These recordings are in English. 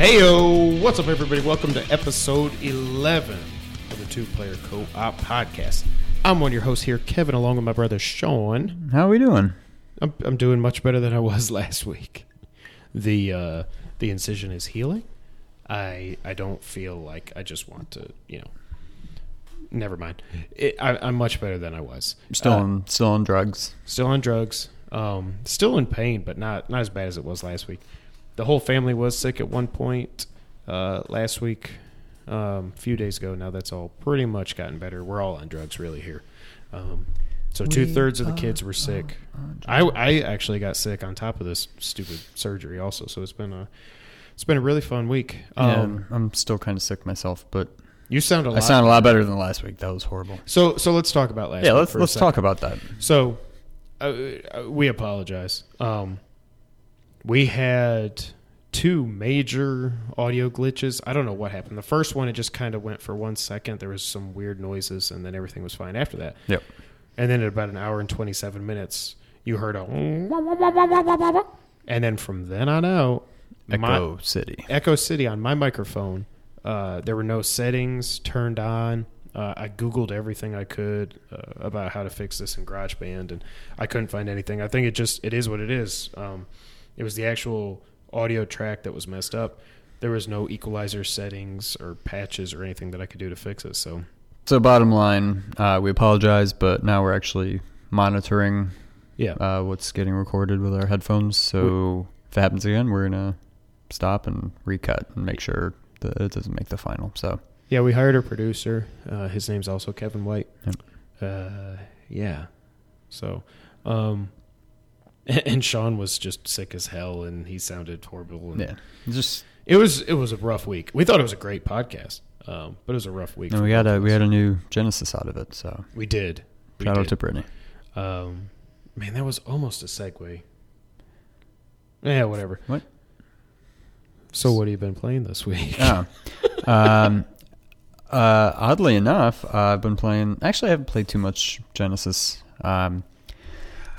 Heyo, what's up, everybody? Welcome to episode 11 of the Two Player Co op podcast. I'm one of your hosts here, Kevin, along with my brother Sean. How are we doing? I'm, I'm doing much better than I was last week. The uh, the incision is healing. I I don't feel like I just want to, you know. Never mind. It, I, I'm much better than I was. Still Uh, on still on drugs. still on drugs, um, still in pain, but not not as bad as it was last week. The whole family was sick at one point uh, last week, um, a few days ago. Now that's all pretty much gotten better. We're all on drugs really here. Um, so two thirds of the kids were sick. I, I actually got sick on top of this stupid surgery also. So it's been a it's been a really fun week. Yeah, Um, I'm still kind of sick myself, but you sound a lot. I sound a lot better than last week. That was horrible. so so let's talk about last. yeah, week let's let's talk about that. So, uh, uh, we apologize. Um, we had two major audio glitches. I don't know what happened. The first one, it just kind of went for one second. There was some weird noises, and then everything was fine after that. Yep. And then at about an hour and twenty-seven minutes, you heard a, and then from then on out, my- Echo City. Echo City on my microphone. Uh, there were no settings turned on. Uh, I googled everything I could uh, about how to fix this in GarageBand, and I couldn't find anything. I think it just it is what it is. Um, it was the actual audio track that was messed up. There was no equalizer settings or patches or anything that I could do to fix it. So So bottom line, uh, we apologize, but now we're actually monitoring yeah, uh, what's getting recorded with our headphones. So if it happens again, we're gonna stop and recut and make sure that it doesn't make the final. So yeah, we hired a producer. Uh, his name's also Kevin White. Yep. Uh, yeah. So, um, and Sean was just sick as hell, and he sounded horrible. And yeah, just It was it was a rough week. We thought it was a great podcast, um, but it was a rough week. no, we had a we had a new Genesis out of it. So we did. We shout out to Brittany. Um, man, that was almost a segue. Yeah, whatever. What? So, what have you been playing this week? Oh. um, uh, oddly enough, uh, I've been playing. Actually, I haven't played too much Genesis. Um,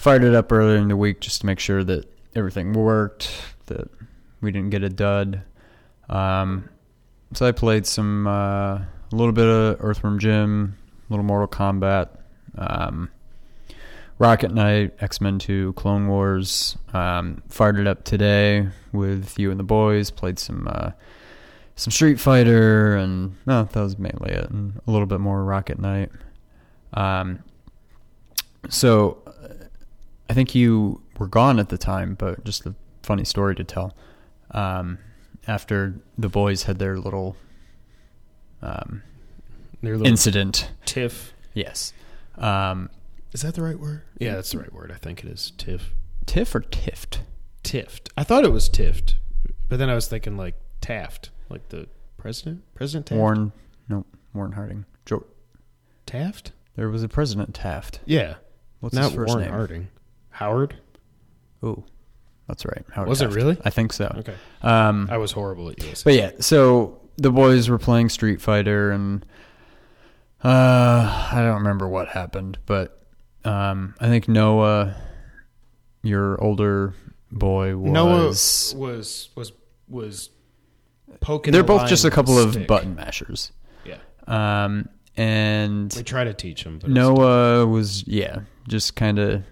fired it up earlier in the week just to make sure that everything worked, that we didn't get a dud. Um, so I played some, uh, a little bit of Earthworm Jim, a little Mortal Kombat, um, Rocket Knight, X Men 2, Clone Wars. Um, fired it up today with you and the boys. Played some uh, some Street Fighter, and no, that was mainly it, and a little bit more Rocket Knight. Um, so I think you were gone at the time, but just a funny story to tell. Um, after the boys had their little um, Their little incident, tiff. yes. Um, Is that the right word? Yeah, that's the right word. I think it is tiff. Tiff or Tift? Tift. I thought it was tift, but then I was thinking like Taft, like the president. President Taft. Warren, no, Warren Harding. Jo- Taft. there was a President Taft. Yeah, What's not his first Warren name? Harding. Howard. Oh, that's right. Howard Was it really? I think so. Okay, Um, I was horrible at USA. But yeah, so the boys were playing Street Fighter, and uh, I don't remember what happened, but um, I think Noah, your older boy, was. Noah was was was poking. they're the both just a couple of stick. button mashers. Yeah, Um, and they try to teach him. But Noah was yeah, just kind of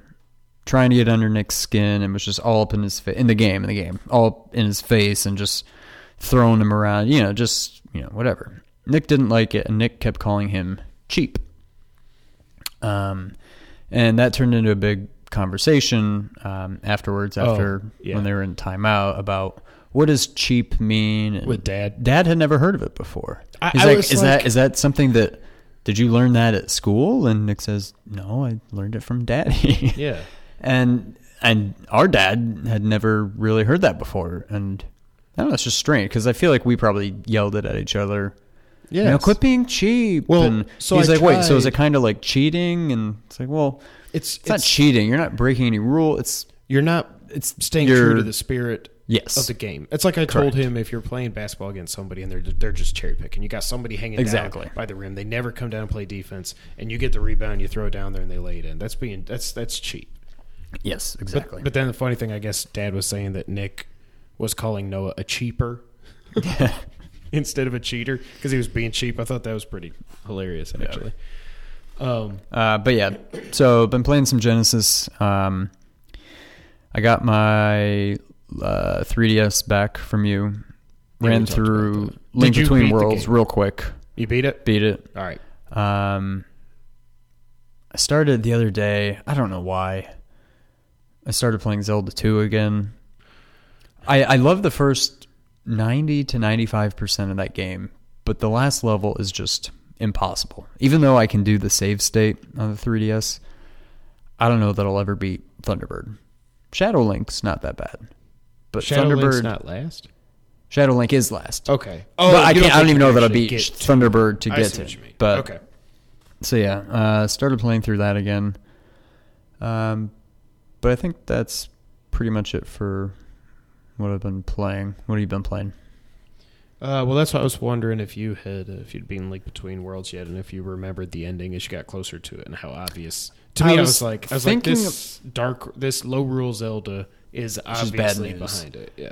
trying to get under Nick's skin and was just all up in his face in the game, in the game, all in his face and just throwing him around, you know, just you know whatever. Nick didn't like it, and Nick kept calling him cheap. Um, and that turned into a big conversation um, afterwards. Oh, After yeah. when they were in timeout about what does cheap mean and with Dad. Dad had never heard of it before. I- He's I like, is like- that is that something that did you learn that at school? And Nick says, No, I learned it from Daddy. Yeah, and and our dad had never really heard that before, and I don't know, it's just strange because I feel like we probably yelled it at each other. yeah. You know, quit being cheap. Well, and so he's I like, wait, so is it kind of like cheating? And it's like, well, It's it's, not cheating. You're not breaking any rule. It's You're not. It's staying true to the spirit yes, of the game. It's like I told him if you're playing basketball against somebody and they're they're just cherry picking. You got somebody hanging Exactly. by the rim. They never come down and play defense, and you get the rebound, you throw it down there, and they lay it in. That's being that's that's cheap. Yes, exactly. but then the funny thing, I guess, Dad was saying that Nick was calling Noah a cheaper. instead of a cheater because he was being cheap. I thought that was pretty hilarious, actually. Um, Uh, but yeah, so been playing some Genesis. Um, I got my uh, 3DS back from you. Ran through. Link Between Worlds real quick. you beat it. Beat it. All right. Um, I started the other day. I don't know why. I started playing Zelda 2 again. I I love the first 90 to 95% of that game, but the last level is just impossible. Even though I can do the save state on the 3DS, I don't know that I'll ever beat Thunderbird. Shadow Link's not that bad. But Shadow Link's Thunderbird not last. Shadow Link is last. Okay. but I can't I don't even know that I'll beat to- Thunderbird to I get to. what you mean. But okay. so yeah, uh, started playing through that again. Um, but I think that's pretty much it for what I've been playing. What have you been playing? Uh, well, that's what I was wondering if you had, uh, if you'd been like between worlds yet, and if you remembered the ending as you got closer to it, and how obvious. To I me, I was was like, I was like, this dark, this Lorule Zelda is obviously behind it. Yeah.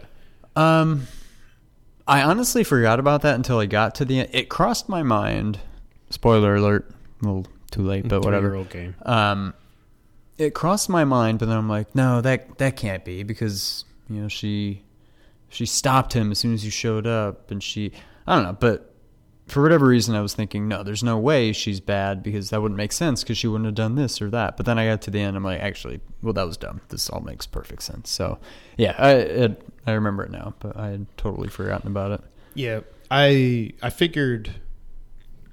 Um, I honestly forgot about that until I got to the end. It crossed my mind. Spoiler alert. A little too late, but whatever. Game. Um, it crossed my mind, but then I'm like, no, that that can't be because you know she she stopped him as soon as you showed up, and she I don't know, but for whatever reason, I was thinking, no, there's no way she's bad because that wouldn't make sense because she wouldn't have done this or that. But then I got to the end, I'm like, actually, well, that was dumb. This all makes perfect sense. So yeah, I it, I remember it now, but I had totally forgotten about it. Yeah, I I figured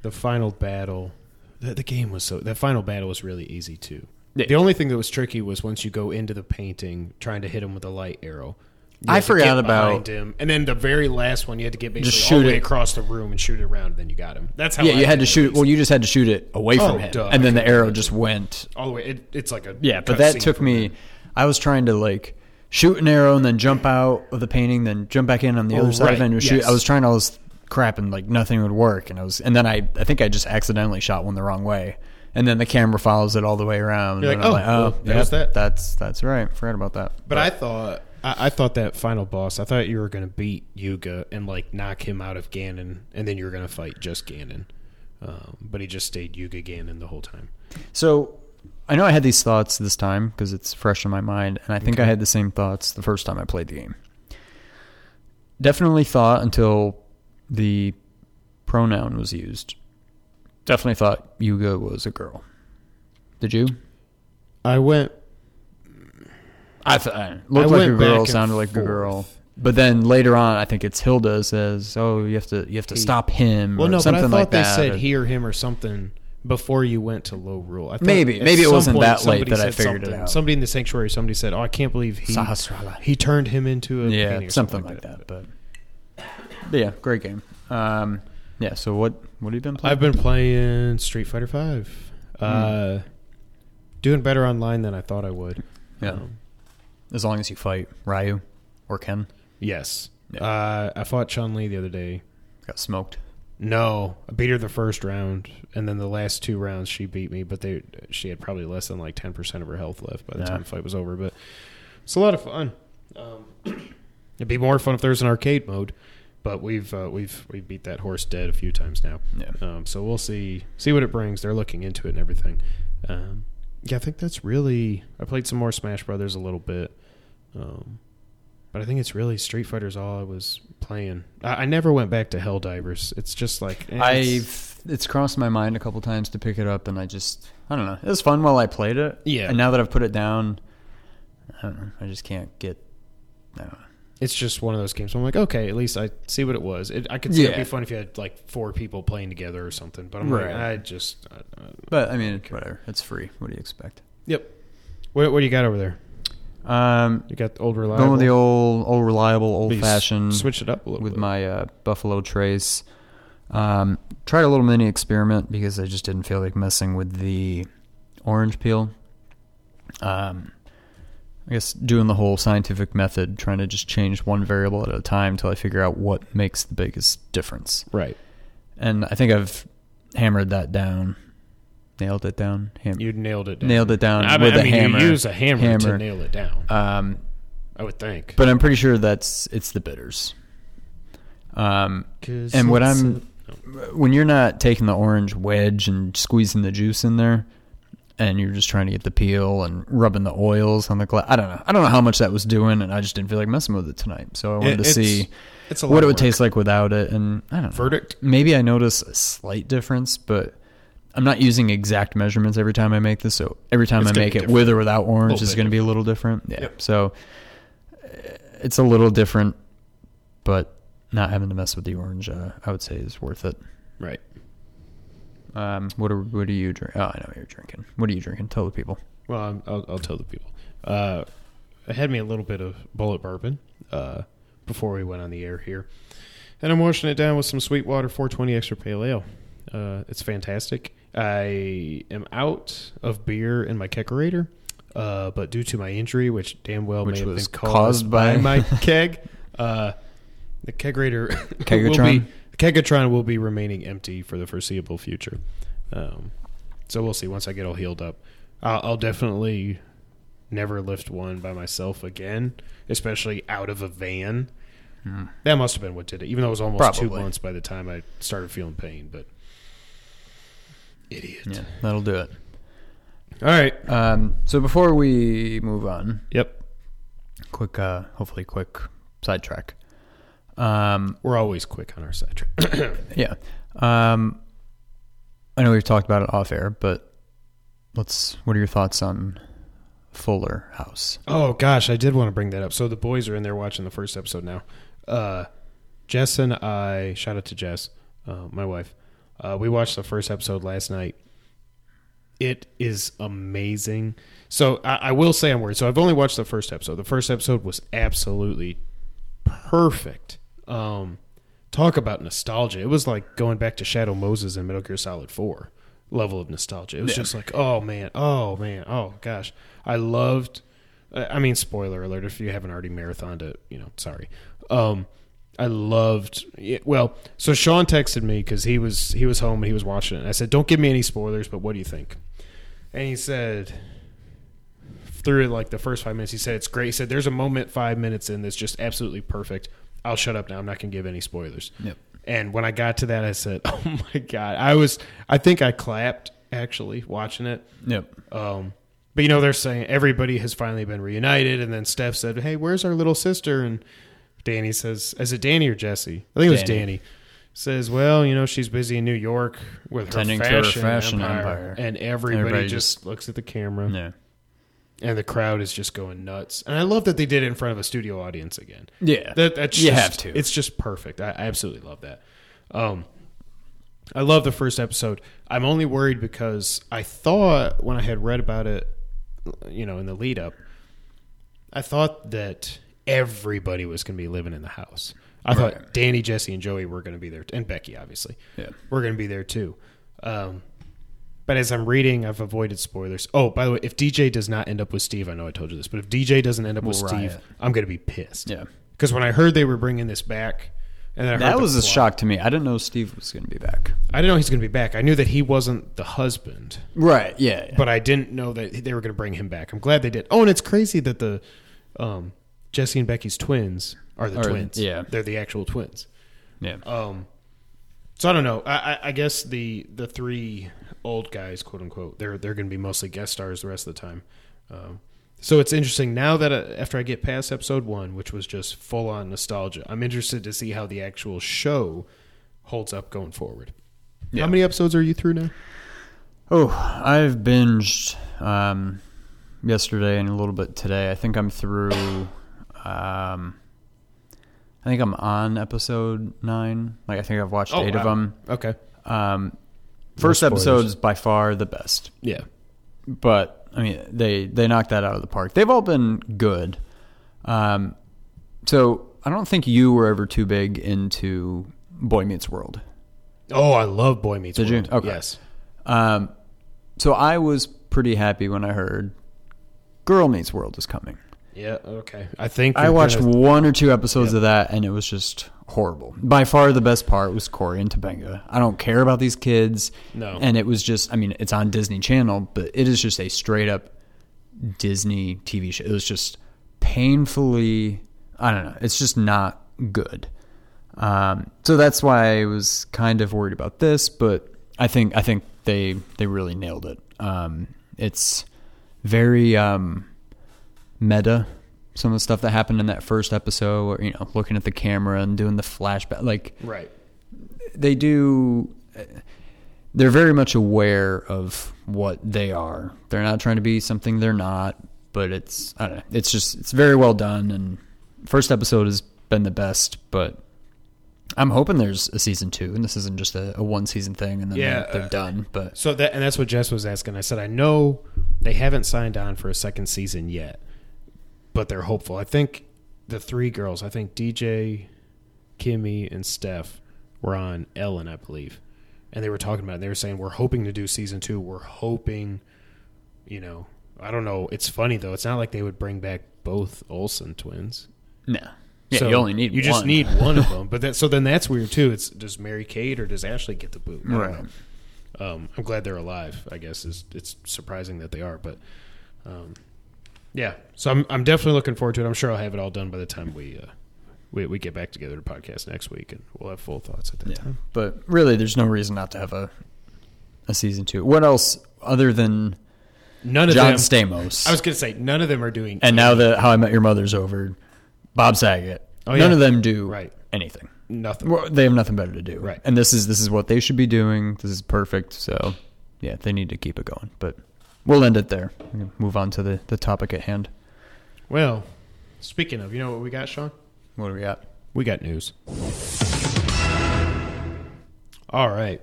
the final battle, the, the game was so that final battle was really easy too. Yeah. The only thing that was tricky was once you go into the painting, trying to hit him with a light arrow. You I forgot about- him, and then the very last one, you had to get basically Just all the way it. across the room and shoot it around, and then you got him. That's how. yeah, I you had to shoot. at Well, you just had to shoot it away Oh, from him, duh. and then the arrow just went all the way. It, it's like a Yeah, but that took from me. I was trying to like shoot an arrow and then jump out of the painting, then jump back in on the Oh, other side right, and shoot. yes. I was trying all this crap and like nothing would work, and I was, and then I, I think I just accidentally shot one the wrong way, and then the camera follows it all the way around. You're and like, I'm oh, like, well, that was that. That's that's right. Forgot about that. But I thought I, I thought that final boss. I thought you were going to beat Yuga and like knock him out of Ganon, and then you were going to fight just Ganon. Um, but he just stayed Yuga Ganon the whole time. So I know I had these thoughts this time because it's fresh in my mind, and I think I had the same thoughts the first time I played the game. Definitely thought until the pronoun was used. Definitely thought Yuga was a girl. Did you? I went. I th- I looked I like a girl, sounded like forth. a girl. But then later on, I think it's Hilda says, "Oh, you have to you have to He- stop him." Well, or no, but I thought like they that. said or- he or him or something before you went to Lorule. Maybe. Maybe it wasn't point that late that I figured it out. Somebody in the sanctuary, somebody said, "Oh, I can't believe he Sahasrahla. he turned him into a yeah, or something, like that. But, but yeah, great game. Um, yeah. So what what have you been playing? I've been playing Street Fighter Five. Hmm. Uh, doing better online than I thought I would. Yeah. Um, as long as you fight Ryu or Ken. yes. Yeah. Uh, I fought Chun Li the other day. Got smoked. No, I beat her the first round, and then the last two rounds she beat me. But they she had probably less than like ten percent of her health left by the Yeah. time the fight was over. But it's a lot of fun. Um, it'd be more fun if there was an arcade mode, but we've uh, we've we beat that horse dead a few times now. Yeah. Um, so we'll see see what it brings. They're looking into it and everything. Um, yeah, I think that's really. I played some more Smash Brothers a little bit, um, but I think it's really Street Fighter's all I was playing. I, I never went back to Helldivers. It's just like eh, it's- I've it's crossed my mind a couple times to pick it up, and I just I don't know. It was fun while I played it. Yeah. And now that I've put it down, I don't know. I just can't get. I don't know. It's just one of those games. I'm like, okay, at least I see what it was. It, I could see it'd be fun if you had like four people playing together or something. But I'm like, I just, I, I, But I mean, whatever. It's free. What do you expect? yep. What, what do you got over there? Um, You got the old reliable. going with the old, old reliable, old fashioned. Switch it up a little with bit. my uh, Buffalo Trace. Um, tried a little mini experiment because I just didn't feel like messing with the orange peel. Um, I guess doing the whole scientific method, trying to just change one variable at a time until I figure out what makes the biggest difference. right. And I think I've hammered that down, nailed it down, ham- You nailed it. Down. nailed it down I mean, with I a mean, hammer. You use a hammer, to Hammer. nail it down. Um, I would think. but I'm pretty sure that's it's the bitters. Um, and what I'm when you're not taking the orange wedge and squeezing the juice in there, and you're just trying to get the peel and rubbing the oils on the glass. I don't know. I don't know how much that was doing, and I just didn't feel like messing with it tonight. So I wanted It- to see it's what it would taste like without it, and I don't know. Verdict. Maybe I notice a slight difference, but I'm not using exact measurements every time I make this. So every time It's I make it different. with or without orange is going to be a little different. Yeah. Yep. So uh, it's a little different, but not having to mess with the orange, uh, I would say, is worth it. Right. Um, what are what are you drinking? Oh, I know what you're drinking. What are you drinking? Tell the people. Well, I'll, I'll tell the people. Uh, I had me a little bit of Bulleit bourbon uh, before we went on the air here, and I'm washing it down with some Sweetwater 420 Extra Pale Ale. Uh, it's fantastic. I am out of beer in my kegerator, uh, but due to my injury, which damn well Which may have been caused caused by, by- my keg, uh, the kegerator will be Kegatron will be remaining empty for the foreseeable future. Um, so we'll see once I get all healed up. I'll, I'll definitely never lift one by myself again, especially out of a van. That must have been what did it. Even though it was almost two months by the time I started feeling pain, but idiot. Yeah, that'll do it. All right. Um, so before we move on, Yep. quick, uh, hopefully quick sidetrack. Um, We're always quick on our sidetrack. yeah. Um, I know we've talked about it off air, but let's. What are your thoughts on Fuller House? Oh gosh, I did want to bring that up. So the boys are in there watching the first episode now. Uh, Jess and I, shout out to Jess, uh, my wife. Uh, we watched the first episode last night. It is amazing. So I, I will say I'm worried. So I've only watched the first episode. The first episode was absolutely perfect. Um, talk about nostalgia. It was like going back to Shadow Moses and Metal Gear Solid Four level of nostalgia. It was Yeah. just like, oh man, oh man, oh gosh, I loved. I mean, spoiler alert if you haven't already marathoned it, you know, sorry. Um, I loved. yeah, Well, so Sean texted me because he was he was home and he was watching it. And I said, "Don't give me any spoilers, but what do you think?" And he said, through like the first five minutes, he said it's great. He said there's a moment five minutes in that's just absolutely perfect. I'll shut up now. I'm not going to give any spoilers. Yep. And when I got to that, I said, "Oh my god!" I was. I think I clapped actually watching it. Yep. Um, but you know, they're saying everybody has finally been reunited, and then Steph said, "Hey, where's our little sister?" And Danny says, "Is it Danny or Jesse?" I think it was Danny. Says, "Well, you know, she's busy in New York with her Tending to her fashion, fashion empire. empire. and everybody, Everybody just looks at the camera, Yeah. And the crowd is just going nuts. And I love that they did it in front of a studio audience again. Yeah. That that's You just, have to. It's just perfect. I, I absolutely love that. Um, I love the first episode. I'm only worried because I thought when I had read about it, you know, in the lead up, I thought that everybody was going to be living in the house. I Right. thought Danny, Jesse, and Joey were going to be there, and Becky, obviously. Yeah. We're going to be there too. Um, but as I'm reading, I've avoided spoilers. Oh, by the way, if DJ does not end up with Steve, I know I told you this, but if DJ doesn't end up with We'll Steve. I'm going to be pissed. Yeah. Because when I heard they were bringing this back, and then I That was a plot- shock to me. I didn't know Steve was going to be back. I didn't know he's going to be back. I knew that he wasn't the husband, Right. Yeah. but I didn't know that they were going to bring him back. I'm glad they did. Oh, and it's crazy that the um, Jesse and Becky's twins are the twins. yeah. they're the actual twins. yeah. Um, so I don't know. I, I, I guess the the three old guys, quote unquote, they're they're going to be mostly guest stars the rest of the time. Um, so it's interesting now that uh, after I get past episode one, which was just full on nostalgia, I'm interested to see how the actual show holds up going forward. Yeah. How many episodes are you through now? Oh, I've binged um, yesterday and a little bit today. I think I'm through. Um, I think I'm on episode nine. Like I think I've watched Oh, eight of wow. them. Okay. Um, first spoilers. episode's by far the best, Yeah. but I mean they they knocked that out of the park. They've all been good. Um, so I don't think you were ever too big into Boy Meets World. Oh, I love Boy Meets Did you? World. Okay. Yes. Um, so I was pretty happy when I heard Girl Meets World is coming. Yeah. Okay. I think I watched gonna- one or two episodes Yeah. of that, and it was just horrible. By far, the best part was Corey and Topanga. I don't care about these kids. No. And it was just, I mean, it's on Disney Channel, but it is just a straight up Disney TV show. It was just painfully, I don't know, it's just not good. Um, so that's why I was kind of worried about this, but I think I think they they really nailed it. Um, it's very um, meta. Some of the stuff that happened in that first episode, or, you know, looking at the camera and doing the flashback, like Right. they do they're very much aware of what they are they're not trying to be something they're not but it's i don't know it's just it's very well done and first episode has been the best but i'm hoping there's a season two and this isn't just a, a one season thing and then Yeah, they're, they're uh, done but So that and that's what Jess was asking. I said I know they haven't signed on for a second season yet, but they're hopeful. I think the three girls, I think DJ, Kimmy, and Steph were on Ellen, I believe, and they were talking about. It. They were saying we're hoping to do season two. We're hoping, you know, I don't know. It's funny though. It's not like they would bring back both Olsen twins. no yeah So you only need you just one. need one of them. But that so then that's weird too. It's does Mary Kate or does Ashley get the boot? Right. Um, I'm glad they're alive. I guess is it's surprising that they are, but um, yeah. So I'm I'm definitely looking forward to it. I'm sure I'll have it all done by the time we uh, we we get back together to podcast next week, and we'll have full thoughts at that yeah time. but really there's no reason not to have a a season two what else other than None of john them. stamos I was gonna say none of them are doing. And now that How I Met Your Mother's over, Bob Saget. Oh, none yeah. of them do Right. anything. nothing. Well, they have nothing better to do. Right. And this is this is what they should be doing. This is perfect. So, yeah, they need to keep it going. But we'll end it there. Move on to the the topic at hand. Well, speaking of, you know what we got, Sean? What do we got? We got news. All right.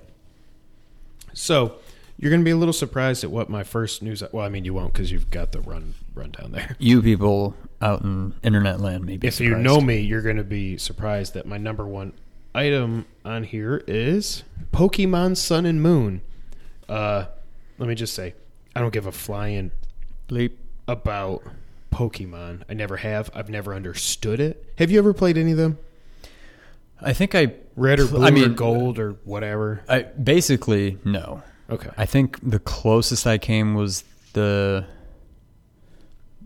So you're going to be a little surprised at what my first news. Well, I mean, you won't because you've got the run rundown there. You people out in internet land, maybe. If you know me, you're going to be surprised that my number one item on here is Pokemon Sun and Moon. Uh, let me just say, I don't give a flying bleep. about Pokemon. I never have. I've never understood it. Have you ever played any of them? I think I Red or blue I or mean- gold or whatever? I basically no. Okay. I think the closest I came was the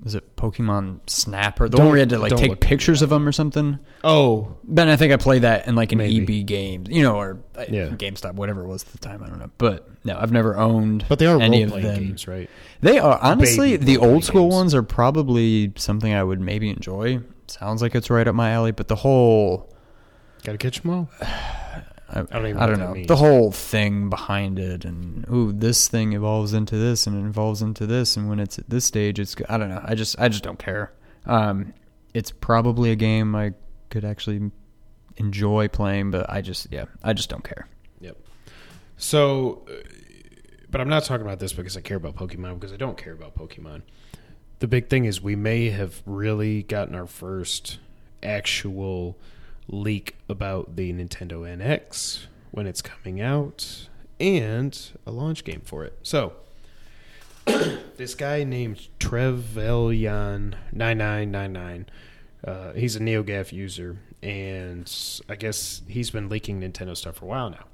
was it Pokemon Snap or the Don't- one where you had to like don't take look pictures of them or something. Oh, Ben, I think I played that in like an Maybe. EB game, you know, or uh, Yeah. GameStop, whatever it was at the time. I don't know, but no, I've never owned. but they are any role of playing them. games, right? They are honestly Baby the role-playing old school games. ones are probably something I would maybe enjoy. Sounds like it's right up my alley, but the whole Got to catch them all. I, don't even know I don't know the whole thing behind it, and ooh, this thing evolves into this, and it evolves into this, and when it's at this stage, it's I don't know. I just I just don't care. Um, it's probably a game I could actually enjoy playing, but I just yeah, I just don't care. Yep. So, uh, but I'm not talking about this because I care about Pokemon because I don't care about Pokemon. The big thing is we may have really gotten our first actual leak about the Nintendo NX when it's coming out and a launch game for it. So, this guy named Trevelyan9999, uh, he's a NeoGAF user, and I guess he's been leaking Nintendo stuff for a while now.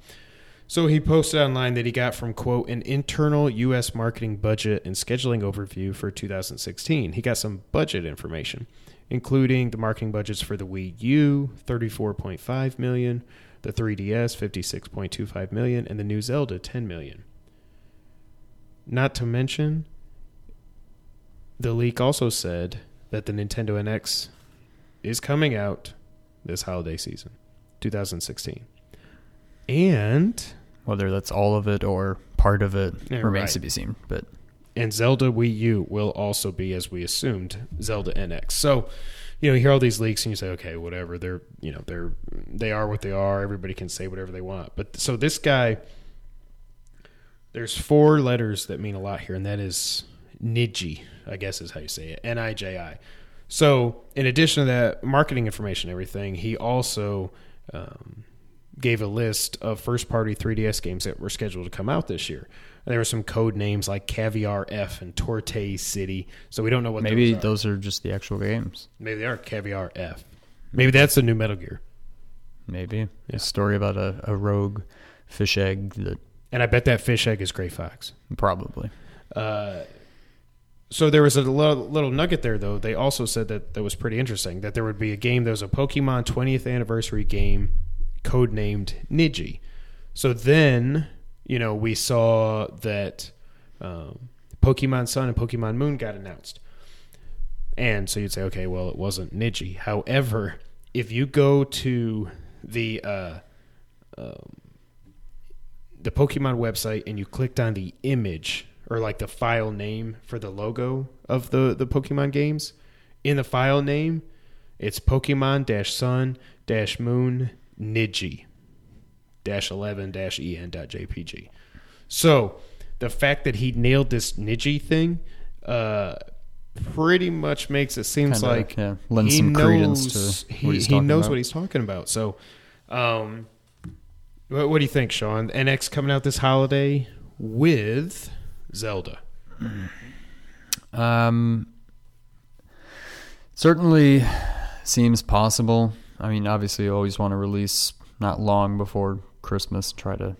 So he posted online that he got from quote an internal U.S. marketing budget and scheduling overview for 2016. He got some budget information, including the marketing budgets for the Wii U, 34.5 million, the 3DS, 56.25 million, and the new Zelda, 10 million. Not to mention, the leak also said that the Nintendo NX is coming out this holiday season, 2016. And Whether that's all of it or part of it remains right. to be seen. But and Zelda Wii U will also be, as we assumed, Zelda NX. So, you know, you hear all these leaks and you say, okay, whatever. They're, you know, they're they are what they are. Everybody can say whatever they want. But so this guy, there's four letters that mean a lot here, and that is Niji, I guess is how you say it, N I J I. So, in addition to that marketing information, everything, he also um, gave a list of first-party 3DS games that were scheduled to come out this year. There were some code names like Caviar F and Torte City. So we don't know what maybe those are. those are just the actual games. Maybe they are Caviar F. Maybe that's the new Metal Gear. Maybe Yeah. a story about a, a rogue fish egg that And I bet that fish egg is Gray Fox. probably. Uh, so there was a little, little nugget there, though. They also said that that was pretty interesting. That there would be a game. There was a Pokemon 20th anniversary game, codenamed Niji. So then, you know, we saw that um, Pokemon Sun and Pokemon Moon got announced. And so you'd say, okay, well, it wasn't Niji. However, if you go to the uh, um, the Pokemon website and you clicked on the image or like the file name for the logo of the the Pokemon games, in the file name, it's Pokemon Sun Moon Niji dash eleven dash en dot jpg. So the fact that he nailed this Niji thing, uh, pretty much makes it seems Kinda, like yeah, lends he some knows credence to he, what he's he knows about. what he's talking about. So, um, what, what do you think, Sean? NX coming out this holiday with Zelda. Um, certainly seems possible. I mean, obviously, you always want to release not long before Christmas, try to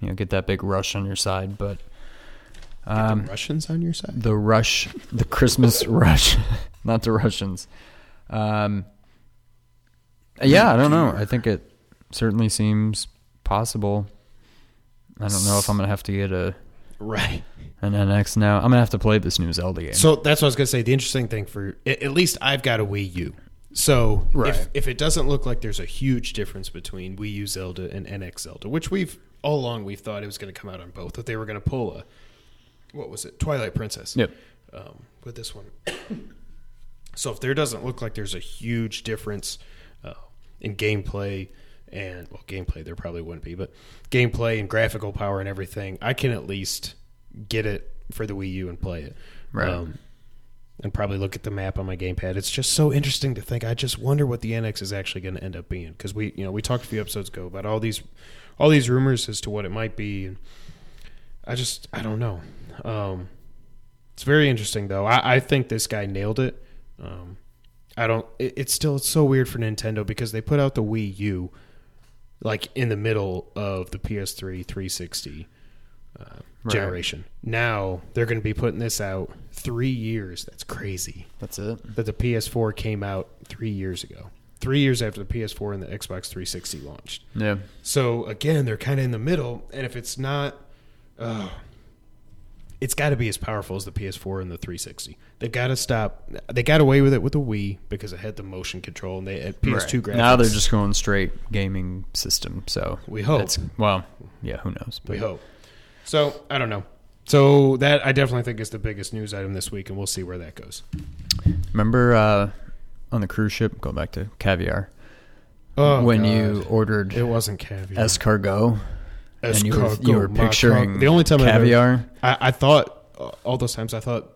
you know get that big rush on your side. But the um, Russians on your side. the rush, the Christmas rush, not the Russians. Um, yeah, I don't know. I think it certainly seems possible. I don't know if I'm gonna have to get a Right. an NX now. I'm gonna have to play this new Zelda game. So that's what I was going to say. The interesting thing for at at least I've got a Wii U. So Right. if, if it doesn't look like there's a huge difference between Wii U Zelda and NX Zelda, which we've all along we've thought it was going to come out on both, that they were going to pull a what was it, Twilight Princess. Yep. Um, with this one. so if there doesn't look like there's a huge difference uh, in gameplay and well, gameplay there probably wouldn't be, but gameplay and graphical power and everything, I can at least get it for the Wii U and play it. Right. Um, and probably look at the map on my gamepad. It's just so interesting to think. I just wonder what the NX is actually going to end up being because we, you know, we talked a few episodes ago about all these, all these rumors as to what it might be. And I just, I don't know. Um, it's very interesting though. I, I think this guy nailed it. Um, I don't. It, it's still it's so weird for Nintendo because they put out the Wii U, like in the middle of the PS3 360 uh, Right. generation. Now they're going to be putting this out three years. That's crazy. That's it. That the PS4 came out three years ago. Three years after the PS4 and the Xbox 360 launched. Yeah. So again, they're kind of in the middle, and if it's not, uh, it's got to be as powerful as the PS4 and the 360. They've got to stop. They got away with it with the Wii because it had the motion control and they had PS2 graphics. Now they're just going straight gaming system. So We hope. That's, well, yeah, who knows? But. we hope. So I don't know. So that I definitely think is the biggest news item this week, and we'll see where that goes. Remember uh, on the cruise ship, go back to caviar, Oh, when God. you ordered it wasn't caviar. escargot and you were, you were picturing car- the only time I've ever- caviar. I, I thought uh, all those times I thought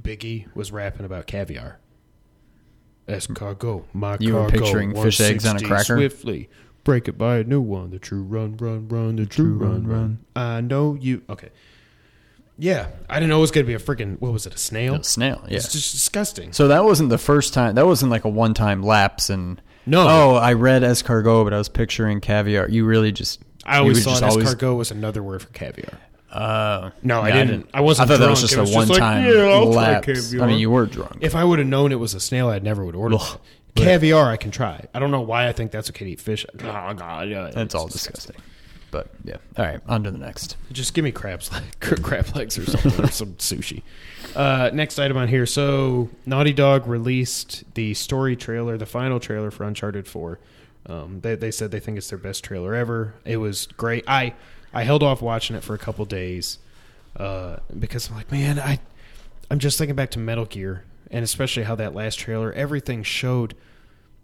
Biggie was rapping about caviar. Escargot, my You were cargo, picturing fish eggs on a cracker? Swiftly, break it by a new one. The true run, run, run. The true run, run. I know you. Okay. Yeah, I didn't know it was going to be a freaking. What was it? A snail? A snail, yeah. It's just disgusting. So that wasn't the first time. That wasn't like a one-time lapse. And No. oh, I read escargot, but I was picturing caviar. You really just I always thought always- escargot was another word for caviar. Uh, No, I yeah, didn't. I wasn't I thought that was just It a was just like, one-time yeah, lapse. I mean, you were drunk. If I would have known it was a snail, I never would order. Caviar, I can try. I don't know why I think that's okay to eat fish. Oh, God, yeah, That's it's all disgusting. But yeah. All right, on to the next. Just give me crabs, like crab legs or something, or some sushi. Uh, next item on here. So, Naughty Dog released the story trailer, the final trailer for Uncharted Four. Um, they, they said they think it's their best trailer ever. It was great. I I held off watching it for a couple days uh, because I'm like, man, I I'm just thinking back to Metal Gear and especially how that last trailer, everything showed.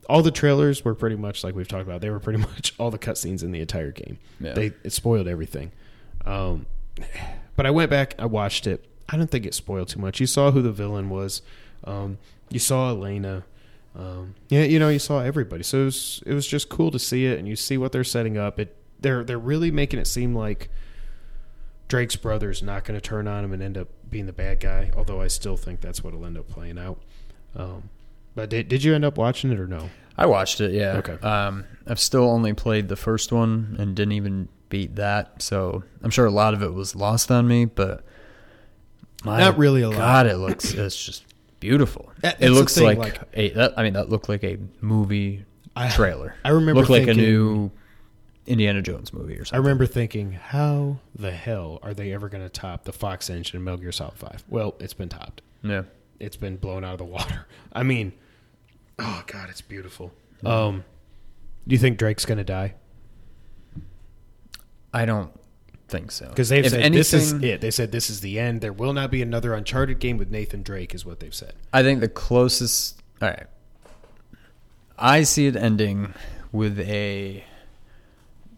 All the trailers were pretty much like we've talked about. They were pretty much all the cutscenes in the entire game. Yeah. They it spoiled everything. Um, but I went back, I watched it. I don't think it spoiled too much. You saw who the villain was. Um, you saw Elena. Um, yeah, you know, you saw everybody. So it was it was just cool to see it, and you see what they're setting up. It they're they're really making it seem like Drake's brother's not going to turn on him and end up being the bad guy. Although I still think that's what will end up playing out. Um, but did did you end up watching it or no? I watched it. Yeah. Okay. Um, I've still only played the first one and didn't even beat that, so I'm sure a lot of it was lost on me. But Not really a lot. God, it looks it's just beautiful. That- it looks thing, like, like- a. That, I mean, that looked like a movie I- trailer. I remember looked like a new Indiana Jones movie or something. I remember thinking, how the hell are they ever going to top the Fox engine in Metal Gear Solid 5? Well, it's been topped. yeah, It's been blown out of the water. I mean, oh, God, it's beautiful. Um, do you think Drake's going to die? I don't think so. Because they've If said this is it. They said this is the end. There will not be another Uncharted game with Nathan Drake, is what they've said. I think the closest. All right. I see it ending with a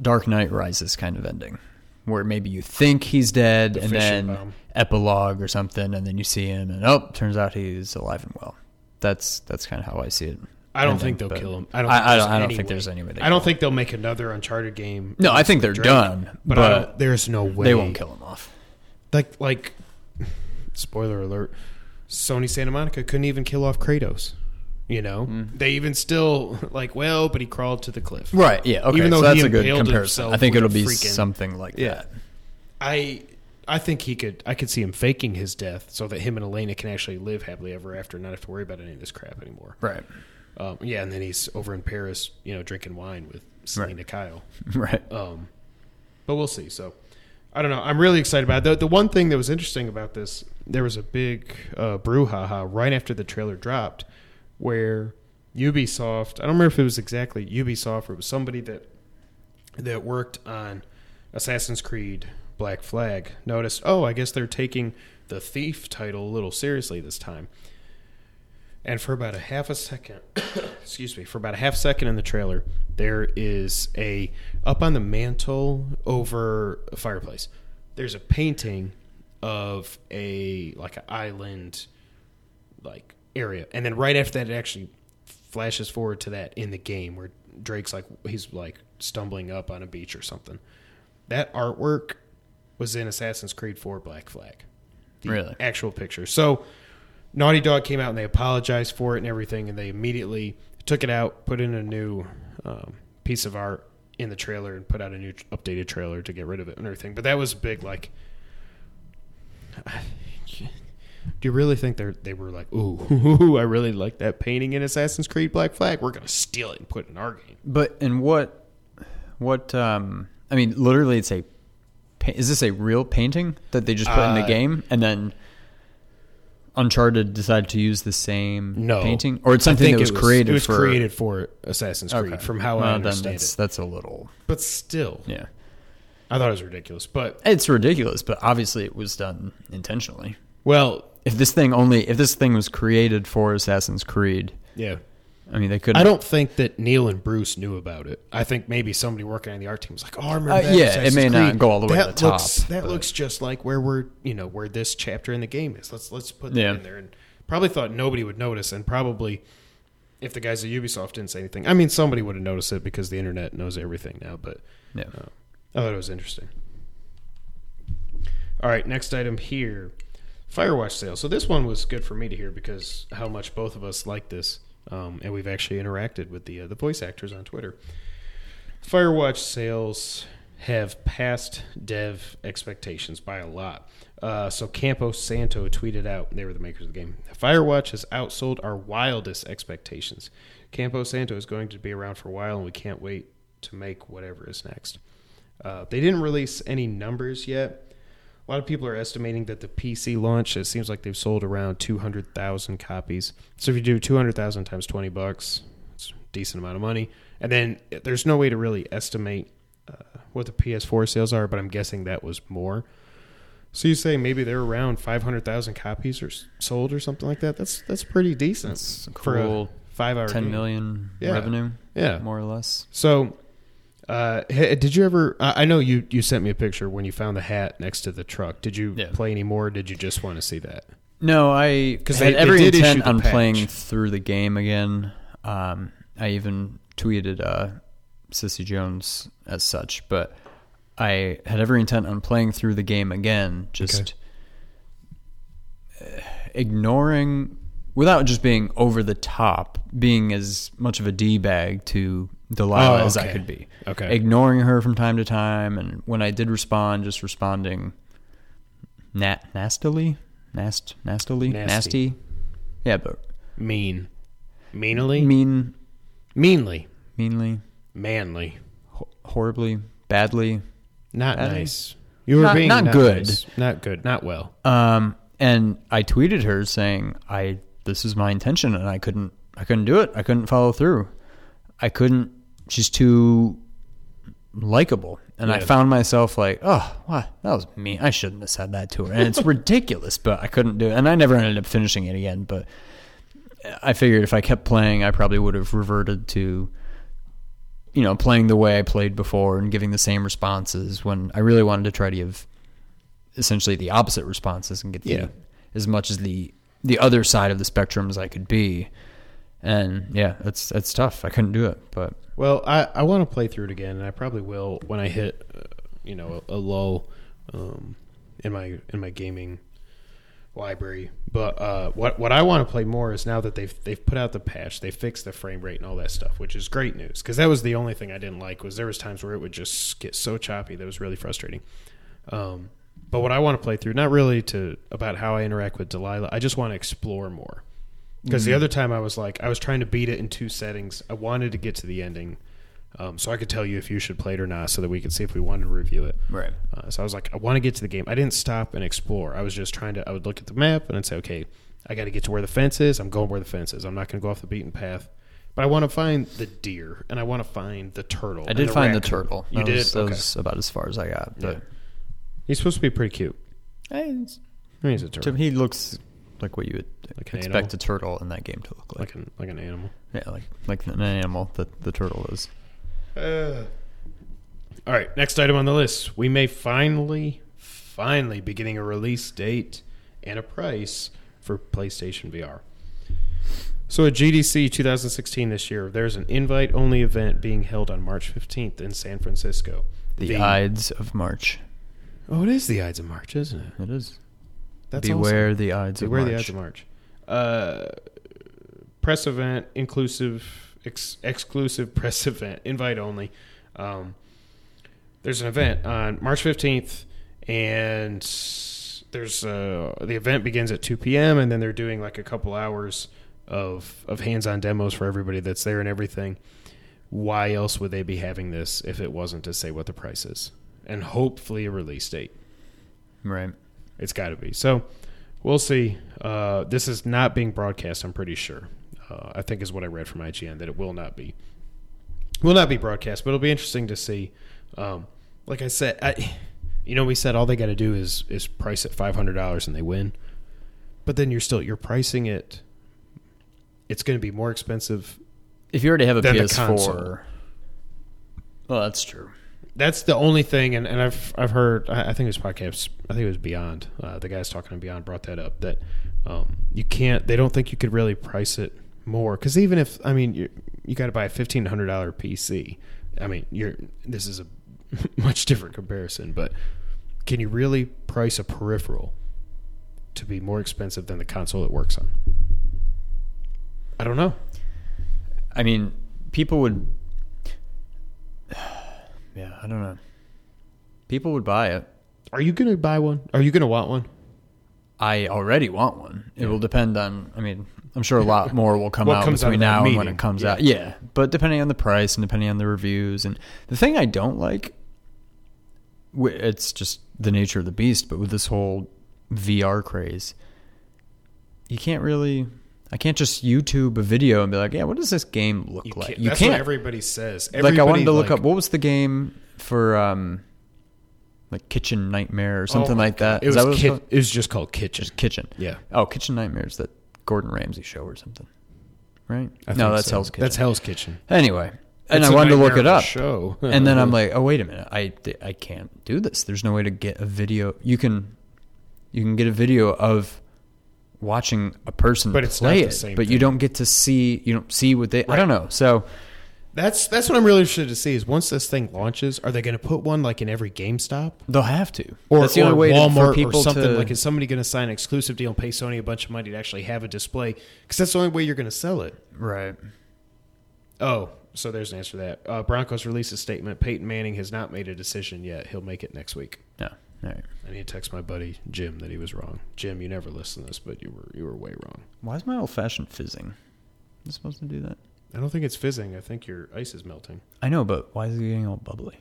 Dark Knight Rises kind of ending, where maybe you think he's dead, The and then bomb. epilogue or something, and then you see him, and oh, turns out he's alive and well. That's that's kind of how I see it. I don't ending, think they'll kill him. I don't. I- think I there's don't- I don't think there's any way they I don't think they'll make another Uncharted game. No, I think they're done, But, but there's no way They won't kill him off. Like like, spoiler alert: Sony Santa Monica couldn't even kill off Kratos. You know, they even still like well, but he crawled to the cliff. Right? Yeah. Okay. Even though so that's he a good comparison. I think it'll be freaking- something like Yeah. that. I I think he could. I could see him faking his death so that him and Elena can actually live happily ever after, and not have to worry about any of this crap anymore. Right. Um, yeah, and then he's over in Paris, you know, drinking wine with Selina Kyle. Right. Um, but we'll see. So I don't know. I'm really excited about it. The, the one thing that was interesting about this, there was a big uh, brouhaha right after the trailer dropped, where Ubisoft. I don't remember if it was exactly Ubisoft or it was somebody that that worked on Assassin's Creed Black Flag noticed. Oh, I guess they're taking the Thief title a little seriously this time. And for about a half a second, excuse me, for about a half second in the trailer, there is a up on the mantle over a fireplace. There's a painting of a like an island like area, and then right after that, it actually flashes forward to that in the game where Drake's like he's like stumbling up on a beach or something. That artwork was in Assassin's Creed 4 Black Flag. The Really? actual picture. So Naughty Dog came out and they apologized for it and everything, and they immediately took it out, put in a new um, piece of art in the trailer, and put out a new updated trailer to get rid of it and everything. But that was big. Like, do you really think they they were like, ooh, I really like that painting in Assassin's Creed Black Flag. We're gonna steal it and put it in our game. But in what, what? Um, I mean, literally, it's a. Is this a real painting that they just put in the Uh, game, and then Uncharted decided to use the same No painting, or it's something that was, it created It was for created for Assassin's Creed, Okay. from how Well, I understand that's, it. That's a little. But still, Yeah, I thought it was ridiculous. But it's ridiculous, but obviously it was done intentionally. well, If this thing only, if this thing was created for Assassin's Creed, yeah. I mean, they could. I don't think that Neil and Bruce knew about it. I think maybe somebody working on the art team was like, "Oh, I remember Uh, that." yeah, it Assassin's may not go all the way to That the looks, top, That but- looks just like where we're, you know, where this chapter in the game is. Let's let's put that Yeah. in there, and probably thought nobody would notice, and probably if the guys at Ubisoft didn't say anything, I mean, somebody would have noticed it because the internet knows everything now. But Yeah. uh, I thought it was interesting. All right, next item here. Firewatch sale. So this one was good for me to hear because how much both of us like this, um, and we've actually interacted with the uh, the voice actors on Twitter. Firewatch sales have passed dev expectations by a lot. Uh, so Campo Santo tweeted out, they were the makers of the game. Firewatch has outsold our wildest expectations. Campo Santo is going to be around for a while, and we can't wait to make whatever is next. Uh, they didn't release any numbers yet. A lot of people are estimating that the PC launch, it seems like they've sold around 200,000 copies. So if you do 200,000 times 20 bucks, it's a decent amount of money. And then there's no way to really estimate uh, what the PS4 sales are, but I'm guessing that was more. So you say maybe they're around 500,000 copies or sold or something like that. That's that's pretty decent That's a for a cool five-hour ten game. million Yeah. revenue, Yeah. more or less. So, uh, did you ever? I know you you sent me a picture when you found the hat next to the truck. Did you Yeah. play any more? Did you just want to see that? No, I 'Cause had they- they every issue intent on patch. playing through the game again. Um, I even tweeted uh, Cissy Jones as such, but I had every intent on playing through the game again, just uh, ignoring, without just being over the top, being as much of a d bag to Delilah Oh, as I could be. Okay. ignoring her from time to time, and when I did respond, just responding nat nastily, Nast, nastily, Nasty. nasty. Yeah, but Mean. Meanly? mean, Meanly. meanly, Manly. ho- horribly, badly. Not Badly? nice. You were Not- being not not good. nice. Not good. Not well. Um, and I tweeted her saying, "I this is my intention, and I couldn't, I couldn't do it. I couldn't follow through. I couldn't. She's too likable." And I found myself like, "Oh, what? That was me. I shouldn't have said that to her." And it's ridiculous, but I couldn't do it. And I never ended up finishing it again. But I figured if I kept playing, I probably would have reverted to. You know, playing the way I played before and giving the same responses when I really wanted to try to give essentially the opposite responses and get the, Yeah. as much as the the other side of the spectrum as I could be. And yeah, that's that's tough. I couldn't do it, but Well, I, I want to play through it again, and I probably will when I hit, uh, you know, a, a lull um, in my in my gaming library. But uh, what what I want to play more is now that they've they've put out the patch, they fixed the frame rate and all that stuff, which is great news because that was the only thing I didn't like was there was times where it would just get so choppy that was really frustrating. Um, but what I want to play through, not really to about how I interact with Delilah, I just want to explore more. Because the other time I was like, I was trying to beat it in two settings. I wanted to get to the ending, um, so I could tell you if you should play it or not, so that we could see if we wanted to review it. right. Uh, so I was like, I want to get to the game. I didn't stop and explore. I was just trying to. I would look at the map and I'd say, okay, I got to get to where the fence is. I'm going where the fence is. I'm not going to go off the beaten path. But I want to find the deer and I want to find the turtle. I did find the raccoon. turtle. You that did. Was, that okay. was about as far as I got. But Yeah. He's supposed to be pretty cute. I mean, he's a to turtle, he looks like what you would Like an expect animal? a turtle in that game to look like. like an like an animal. yeah, like like an animal that the turtle is. Uh, all right, next item on the list. We may finally, finally be getting a release date and a price for PlayStation VR. So at GDC 2016 this year, there's an invite-only event being held on March 15th in San Francisco. The, Ides of March. Oh, it is the Ides of March, isn't it? It is. That's Beware awesome. the Ides Beware of March. the Ides of March. Uh, press event, inclusive, ex- exclusive press event, invite only. Um, there's an event on March 15th, and there's uh, the event begins at 2 p.m. and then they're doing like a couple hours of of hands-on demos for everybody that's there and everything. Why else would they be having this if it wasn't to say what the price is and hopefully a release date? Right. It's got to be. So we'll see. Uh, this is not being broadcast. I'm pretty sure. Uh, I think is what I read from IGN that it will not be. Will not be broadcast, but it'll be interesting to see. Um, like I said, I, you know, we said all they got to do is is price it five hundred dollars and they win. But then you're still you're pricing it. It's going to be more expensive. If you already have a PS4, console. well, that's true. That's the only thing, and, and I've I've heard. I, think it was podcast. I think it was Beyond. Uh, the guys talking on Beyond brought that up that um, you can't. They don't think you could really price it more because even if I mean you you got to buy a fifteen hundred dollar PC. I mean you're this is a much different comparison, but can you really price a peripheral to be more expensive than the console it works on? I don't know. I mean, people would. Yeah, I don't know. People would buy it. Are you going to buy one? Are you going to want one? I already want one. It will depend on. I mean, I'm sure a lot more will come out comes out between of that now and when it comes Yeah. out. Yeah, but depending on the price and depending on the reviews and the thing I don't like, it's just the nature of the beast. But with this whole VR craze, you can't really. I can't just YouTube a video and be like, "Yeah, what does this game look You like?" can't. You That's can't. what everybody says. like I wanted to look like- up what was the game for um like Kitchen Nightmare or something Oh like that. It was, that Kit- it was just called Kitchen. Just Kitchen. Yeah. Oh, Kitchen Nightmares that Gordon Ramsay show or something. Right? I no, that's so. Hell's Kitchen. That's Hell's Kitchen. Anyway, and It's I wanted to look it up. Show. and then I'm like, "Oh, wait a minute. I I can't do this. There's no way to get a video. You can you can get a video of watching a person But it's play not the it, same but you don't get to see you don't see what they I don't know. So that's that's what I'm really interested to see is once this thing launches, are they going to put one like in every GameStop they'll have to. or, that's the or only way to- Walmart for people or something? to like, is somebody going to sign an exclusive deal and pay Sony a bunch of money to actually have a display? Because that's the only way you're going to sell it. right. Oh, so there's an answer to that. Uh, Broncos released a statement. Peyton Manning has not made a decision yet. He'll make it next week. Yeah. All right. I need to text my buddy Jim that he was wrong. Jim, you never listen to this, but you were you were way wrong. Why is my old fashioned fizzing? Am I supposed to do that? I don't think it's fizzing. I think your ice is melting. I know, but why is it getting all bubbly?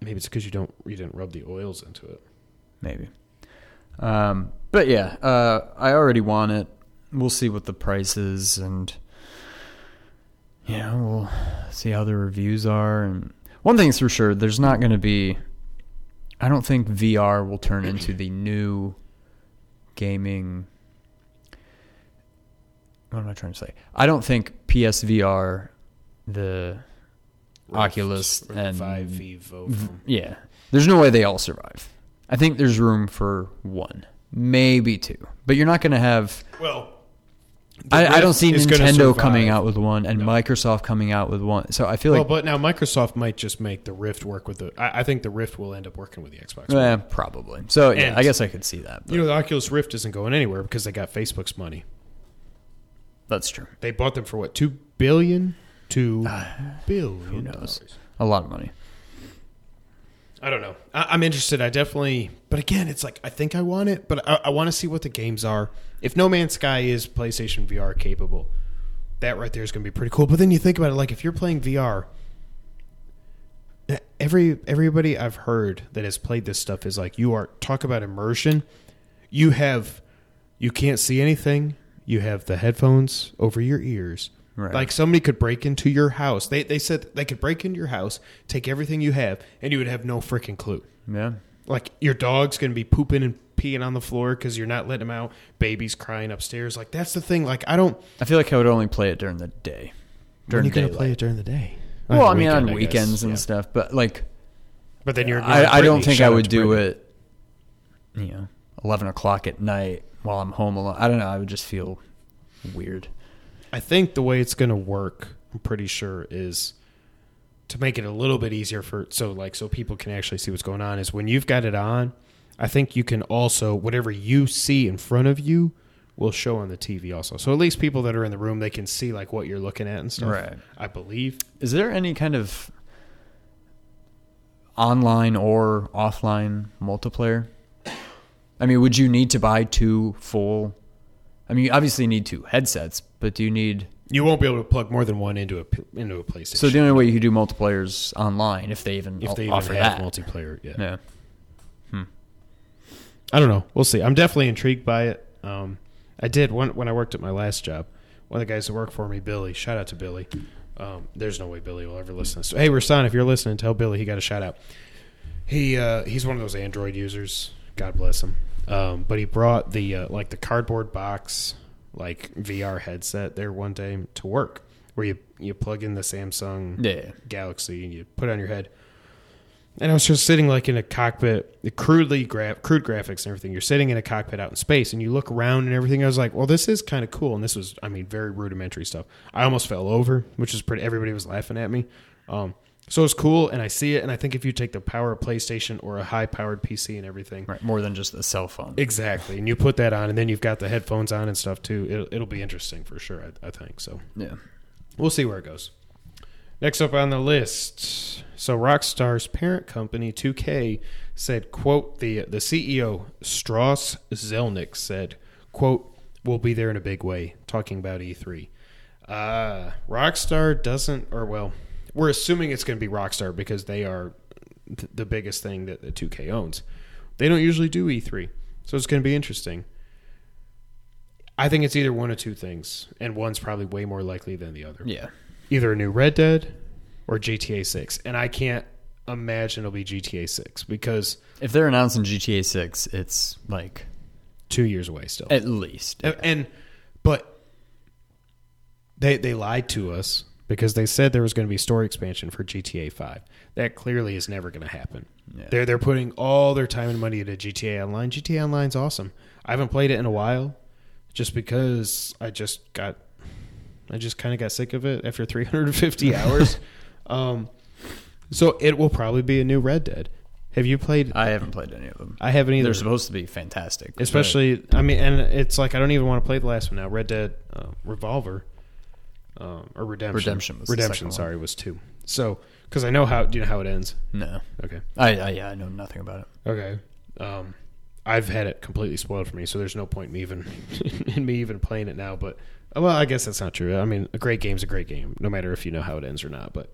Maybe it's because you don't you didn't rub the oils into it. Maybe. Um, but yeah, uh, I already want it. We'll see what the price is, and you know, we'll see how the reviews are. And one thing's for sure, there's not going to be. I don't think VR will turn into the new gaming. What am I trying to say? I don't think PSVR, the Oculus Or and Vive Vivo. Yeah. There's no way they all survive. I think there's room for one, maybe two, but you're not going to have. Well, I, I don't see Nintendo coming out with one and No. Microsoft coming out with one. So I feel like. well, but now Microsoft might just make the Rift work with the. I, I think the Rift will end up working with the Xbox. eh, probably. So yeah, And- I guess I could see that. But You know, the Oculus Rift isn't going anywhere because they got Facebook's money. that's true. They bought them for what two billion, two billion who knows? dollars. A lot of money. I don't know. I, I'm interested. I definitely, but again, it's like I think I want it, but I, I want to see what the games are. If No Man's Sky is PlayStation VR capable, that right there is going to be pretty cool. But then you think about it, like if you're playing VR, every everybody I've heard that has played this stuff is like you are talk about immersion. You have, you can't see anything. You have the headphones over your ears. Right. Like somebody could break into your house. They they said they could break into your house, take everything you have, and you would have no freaking clue. Yeah. Like your dog's gonna be pooping and peeing on the floor because you're not letting him out. Baby's crying upstairs. Like that's the thing. Like I don't. I feel like I would only play it during the day. When During you gonna play it during the day? Well, On I mean, the on weekend, I guess. weekends and Yeah. stuff, but like, But then you're. I, I don't think I would do Brittany. it, you know, 11 o'clock at night while I'm home alone. I don't know. I would just feel weird. I think the way it's going to work, I'm pretty sure, is to make it a little bit easier for so like so people can actually see what's going on. Is when you've got it on, I think you can also whatever you see in front of you will show on the TV also. So at least people that are in the room they can see like what you're looking at and stuff. Right. I believe. Is there any kind of online or offline multiplayer? I mean, would you need to buy two full? I mean, you obviously need two headsets, but do you need? You won't be able to plug more than one into a into a PlayStation. So the only way you can do multiplayer is online if they even if they even offer have that. multiplayer, yeah. yeah. I don't know. We'll see. I'm definitely intrigued by it. Um, I did when when I worked at my last job. One of the guys that worked for me, Billy. Shout out to Billy. Um, there's no way Billy will ever listen. to this. Hey, Rasan, if you're listening, tell Billy he got a shout out. He uh, he's one of those Android users. God bless him. Um, but he brought the uh, like the cardboard box like VR headset there one day to work, where you you plug in the Samsung Yeah. Galaxy and you put it on your head. And I was just sitting like in a cockpit, crudely gra- crude graphics and everything. You're sitting in a cockpit out in space, and you look around and everything. I was like, "Well, this is kind of cool." And this was, I mean, very rudimentary stuff. I almost fell over, which is pretty. Everybody was laughing at me. Um, so it's cool, and I see it. And I think if you take the power of PlayStation or a high-powered PC and everything, Right. More than just a cell phone. exactly, and you put that on, and then you've got the headphones on and stuff too. It'll, it'll be interesting for sure. I, I think so. yeah. We'll see where it goes. Next up on the list, so Rockstar's parent company 2K said, "quote the the CEO Strauss Zelnick said, quote We'll be there in a big way." Talking about E3. Uh, Rockstar doesn't, or well, we're assuming it's going to be Rockstar because they are th- the biggest thing that the 2K owns. They don't usually do E3, so it's going to be interesting. I think it's either one of two things, and one's probably way more likely than the other Yeah. either a new Red Dead or GTA 6. And I can't imagine it'll be GTA 6 because If they're announcing GTA 6, it's like 2 years away still. at least. and, and- but they they lied to us because they said there was going to be story expansion for GTA 5. That clearly is never going to happen. Yeah. They're they're putting all their time and money into GTA Online. GTA Online's awesome. I haven't played it in a while just because I just got I just kind of got sick of it after 350 hours. um so it will probably be a new Red Dead. Have you played I haven't played any of them. I haven't either. They're supposed to be fantastic. but- Especially, I mean, and it's like I don't even want to play the last one now. Red Dead uh, Revolver. Um, or Redemption. Redemption was the Redemption. second one. sorry, was two. So because I know how. Do you know how it ends? No, Okay. I, I yeah, I know nothing about it. Okay. Um, I've had it completely spoiled for me, so there's no point in me even in me even playing it now. But well, I guess that's not true. I mean, a great game's a great game, no matter if you know how it ends or not. But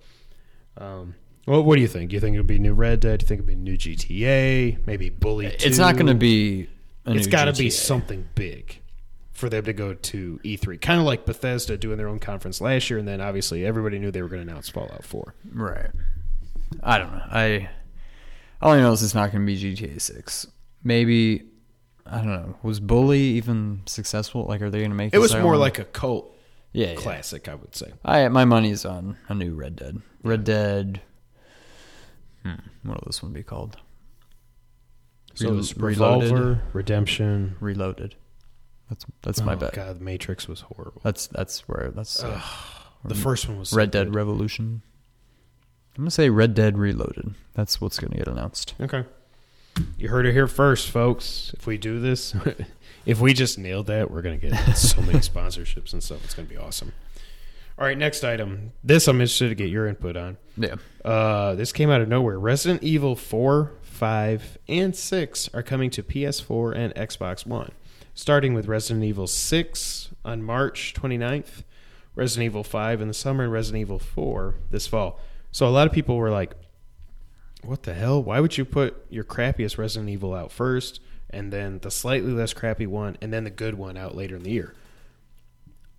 um, well, what do you think? Do you think it'll be new Red Dead? Do you think it'll be new GTA? Maybe Bully? 2? It's not going to be. A It's got to be something big for them to go to E3. Kind of like Bethesda doing their own conference last year, and then obviously everybody knew they were going to announce Fallout 4. right. I don't know. I all I know is it's not going to be GTA Six. Maybe I don't know. Was Bully even successful? Like, are they going to make It It was more like a cult yeah, yeah. classic, I would say. I my money's on a new Red Dead. Red Dead. Hmm, what will this one be called? So Rel- it's Reloaded? Revolver, Redemption. Reloaded. That's that's my oh, bet. God, the Matrix was horrible. That's that's where that's uh, the first one was so Red Dead good. Revolution. I'm gonna say Red Dead Reloaded. That's what's gonna get announced. Okay. You heard it here first, folks. If we do this, if we just nailed that, we're going to get so many sponsorships and stuff. It's going to be awesome. All right, next item. This I'm interested to get your input on. Yeah. Uh, this came out of nowhere. Resident Evil 4, 5, and 6 are coming to PS4 and Xbox One. Starting with Resident Evil 6 on March 29th, Resident Evil 5 in the summer, and Resident Evil 4 this fall. So a lot of people were like, what the hell? Why would you put your crappiest Resident Evil out first, and then the slightly less crappy one, and then the good one out later in the year?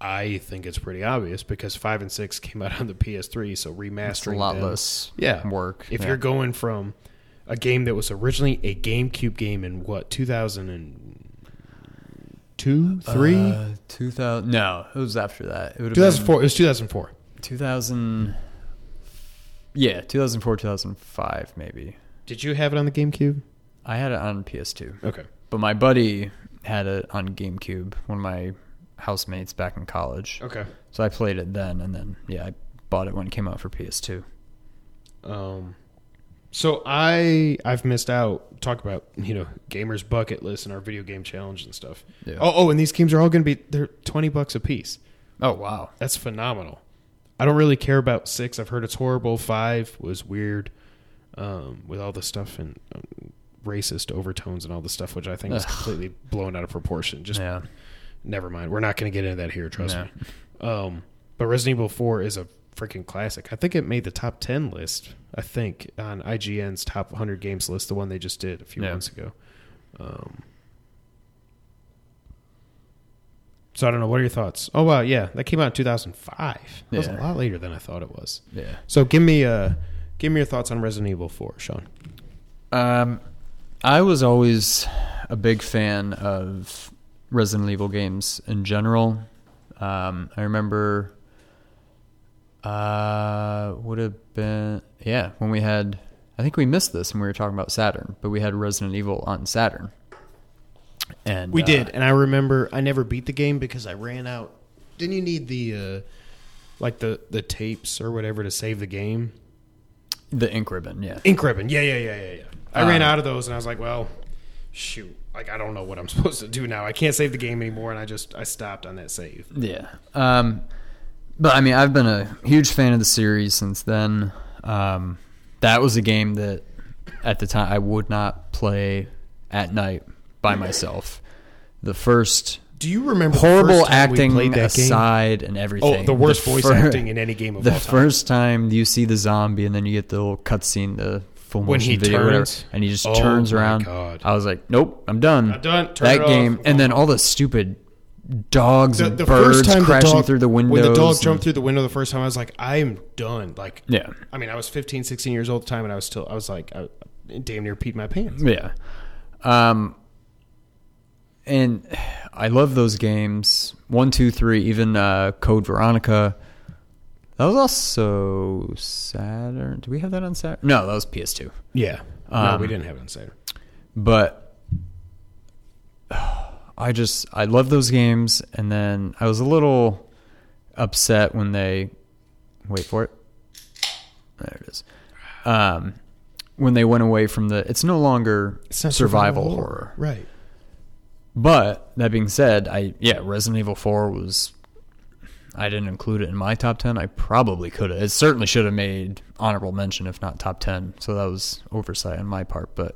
I think it's pretty obvious because 5 and 6 came out on the PS3, so remastering It's a lot them- less yeah. work. If yeah. you're going from a game that was originally a GameCube game in what 2002, three, Uh, 2000 No, it was after that. It would have 2004. It was two thousand four. Two thousand. Yeah, 2004 2005 maybe. Did you have it on the GameCube? I had it on PS2. Okay. But my buddy had it on GameCube, one of my housemates back in college. Okay. So I played it then and then yeah, I bought it when it came out for PS2. Um, so I I've missed out. Talk about you know gamers bucket list and our video game challenge and stuff. Yeah. Oh, oh, and these games are all going to be they're twenty bucks a piece. Oh wow. That's phenomenal. I don't really care about six. I've heard it's horrible. Five was weird, um, with all the stuff and um, racist overtones and all the stuff, which I think is completely blown out of proportion. Just yeah. never mind. We're not going to get into that here. Trust No. me. Um, but Resident Evil Four is a freaking classic. I think it made the top ten list. I think on IGN's top 100 games list, the one they just did a few Yeah. months ago. Um, so I don't know. What are your thoughts? Oh wow, yeah, that came out in 2005. That was a lot later than I thought it was. Yeah. So give me uh, give me your thoughts on Resident Evil 4, Sean. Um, I was always a big fan of Resident Evil games in general. Um, I remember, uh, would have been yeah when we had. I think we missed this when we were talking about Saturn, but we had Resident Evil on Saturn. And We uh, did, and I remember I never beat the game because I ran out. Didn't you need the uh, like the the tapes or whatever to save the game? the ink ribbon. Yeah, Ink ribbon. Yeah, yeah, yeah, yeah, yeah. I ran Uh, out of those, and I was like, well, shoot. Like I don't know what I'm supposed to do now. I can't save the game anymore, and I just I stopped on that save. Yeah. Um, but I mean, I've been a huge fan of the series since then. Um, that was a game that at the time I would not play at night by myself. The first Do you remember the horrible first time we acting that game? aside and everything. Oh, the worst voice fir- acting in any game of The all time. first time you see the zombie and then you get the little cutscene, the full When motion video, whatever, and he just Oh turns around. God. I was like, nope, I'm done. I'm done. Turn that game, off. and then all the stupid dogs the, and the birds first time crashing the dog, through the windows. when the dog jumped through the window the first time, I was like, I'm done. Like, Yeah. I mean, I was 15, 16 years old at the time, and I was still, I was like, I damn near peed my pants. Yeah. Um, and I love those games. One, two, three, even uh, Code Veronica. That was also Saturn. Do we have that on Saturn? No, that was PS2. Yeah. no, Um, we didn't have it on Saturday. But I just I love those games, and then I was a little upset when they wait for it. There it is. Um, when they went away from the, it's no longer It's not survival, horror. Right. But that being said, I yeah, Resident Evil Four was. I didn't include it in my top 10. I probably could have. It certainly should have made honorable mention, if not top 10. So that was oversight on my part. But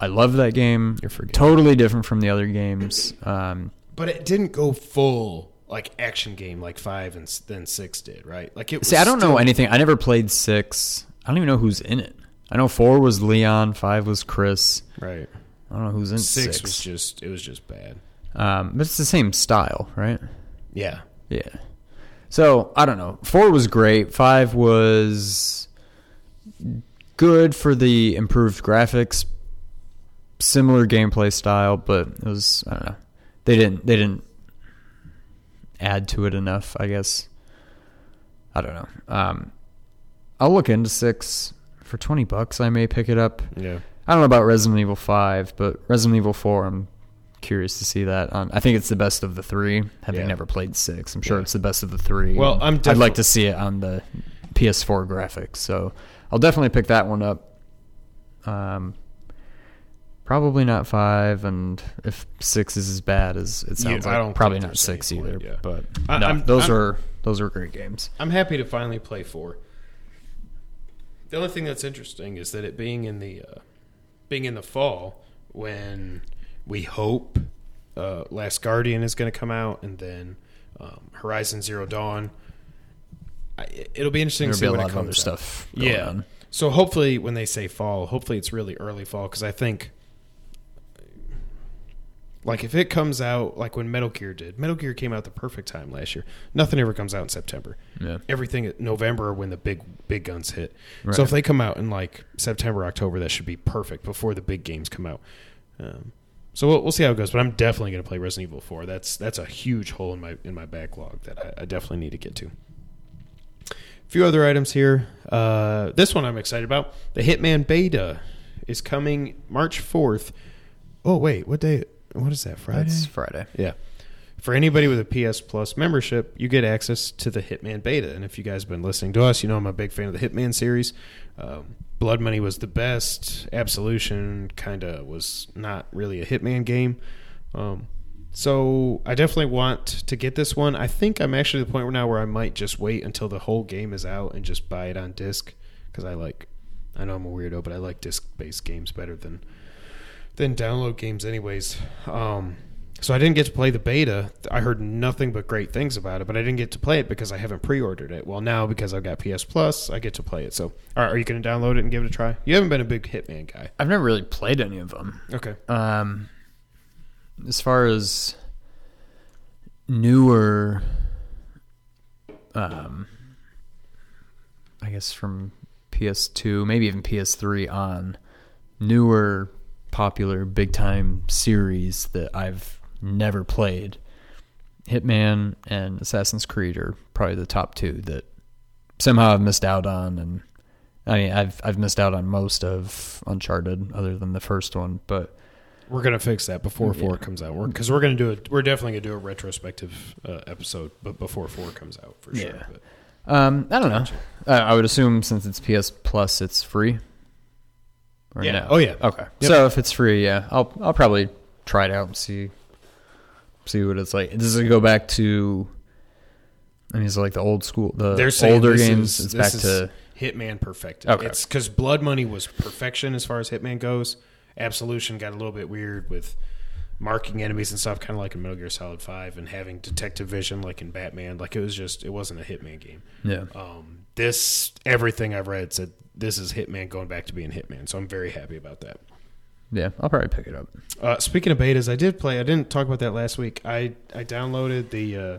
I love that game. You're forgetting. Totally different from the other games. Um, But it didn't go full like action game like five and then six did, right? Like it. Was see, I don't know anything. I never played six. I don't even know who's in it. I know four was Leon, five was Chris. Right. I don't know who's in Six, six. was just it was just bad. um, but it's the same style, right? Yeah. Yeah. So I don't know. Four was great. Five was good for the improved graphics, similar gameplay style, but it was I don't know. They didn't they didn't add to it enough. I guess. I don't know. Um, I'll look into six for twenty bucks. I may pick it up. Yeah. I don't know about Resident Evil Five, but Resident Evil Four, I'm curious to see that. On, I think it's the best of the three. Having Yeah. never played six, I'm sure Yeah. it's the best of the three. Well, I'm I'd like to see it on the PS4 graphics, so I'll definitely pick that one up. Um, probably not five, and if six is as bad as it sounds I like, don't probably not six either. point, yeah. But I- no, I'm- those I'm- are those are great games. I'm happy to finally play four. The only thing that's interesting is that it being in the uh, being in the fall when we hope uh, Last Guardian is going to come out and then um, Horizon Zero Dawn. I, it'll be interesting There'll to see be a when lot it comes other out. stuff. Yeah. on. So hopefully, when they say fall, hopefully it's really early fall because I think, like, if it comes out like when Metal Gear did, Metal Gear came out the perfect time last year. Nothing ever comes out in September. Yeah. Everything at November when the big big guns hit. Right. So if they come out in like September, October, that should be perfect before the big games come out. Um, so we'll, we'll see how it goes. But I'm definitely going to play Resident Evil 4. That's that's a huge hole in my in my backlog that I, I definitely need to get to. A few other items here. Uh, this one I'm excited about. The Hitman Beta is coming March 4th. Oh wait, what day? What is that? Friday. That's Friday. Yeah. For anybody with a PS Plus membership, you get access to the Hitman beta. And if you guys have been listening to us, you know I'm a big fan of the Hitman series. Um, Blood Money was the best. Absolution kind of was not really a Hitman game. Um, so I definitely want to get this one. I think I'm actually at the point now where I might just wait until the whole game is out and just buy it on disc because I like. I know I'm a weirdo, but I like disc-based games better than than download games anyways. Um, so I didn't get to play the beta. I heard nothing but great things about it, but I didn't get to play it because I haven't pre-ordered it. Well, now because I've got PS Plus, I get to play it. So, all right, are you going to download it and give it a try? You haven't been a big Hitman guy. I've never really played any of them. Okay. Um, as far as newer, um, I guess from PS2, maybe even PS3 on, newer, popular, big time series that I've never played. Hitman and Assassin's Creed are probably the top two that somehow I've missed out on, and I mean I've I've missed out on most of Uncharted other than the first one, but We're gonna fix that before Yeah. four comes out. Because we're, gonna do it. We're definitely gonna do a retrospective uh, episode, but before four comes out for sure. Yeah. But Um, I don't know. Uh, I would assume since it's PS Plus, it's free. Or Yeah. no? Oh, yeah. Okay. Yep. So if it's free, yeah, I'll I'll probably try it out and see see what it's like. Does it go back to? I mean, is it like the old school, the They're older games? is- it's back to Hitman perfected. Okay. It's because Blood Money was perfection as far as Hitman goes. Absolution got a little bit weird with marking enemies and stuff, kind of like in Metal Gear Solid Five, and having detective vision like in Batman. Like it was just, it wasn't a Hitman game. yeah. Um, this everything I've read said this is Hitman going back to being Hitman, so I'm very happy about that. Yeah, I'll probably pick it up. Uh, speaking of betas, I did play. I didn't talk about that last week. I I downloaded the uh,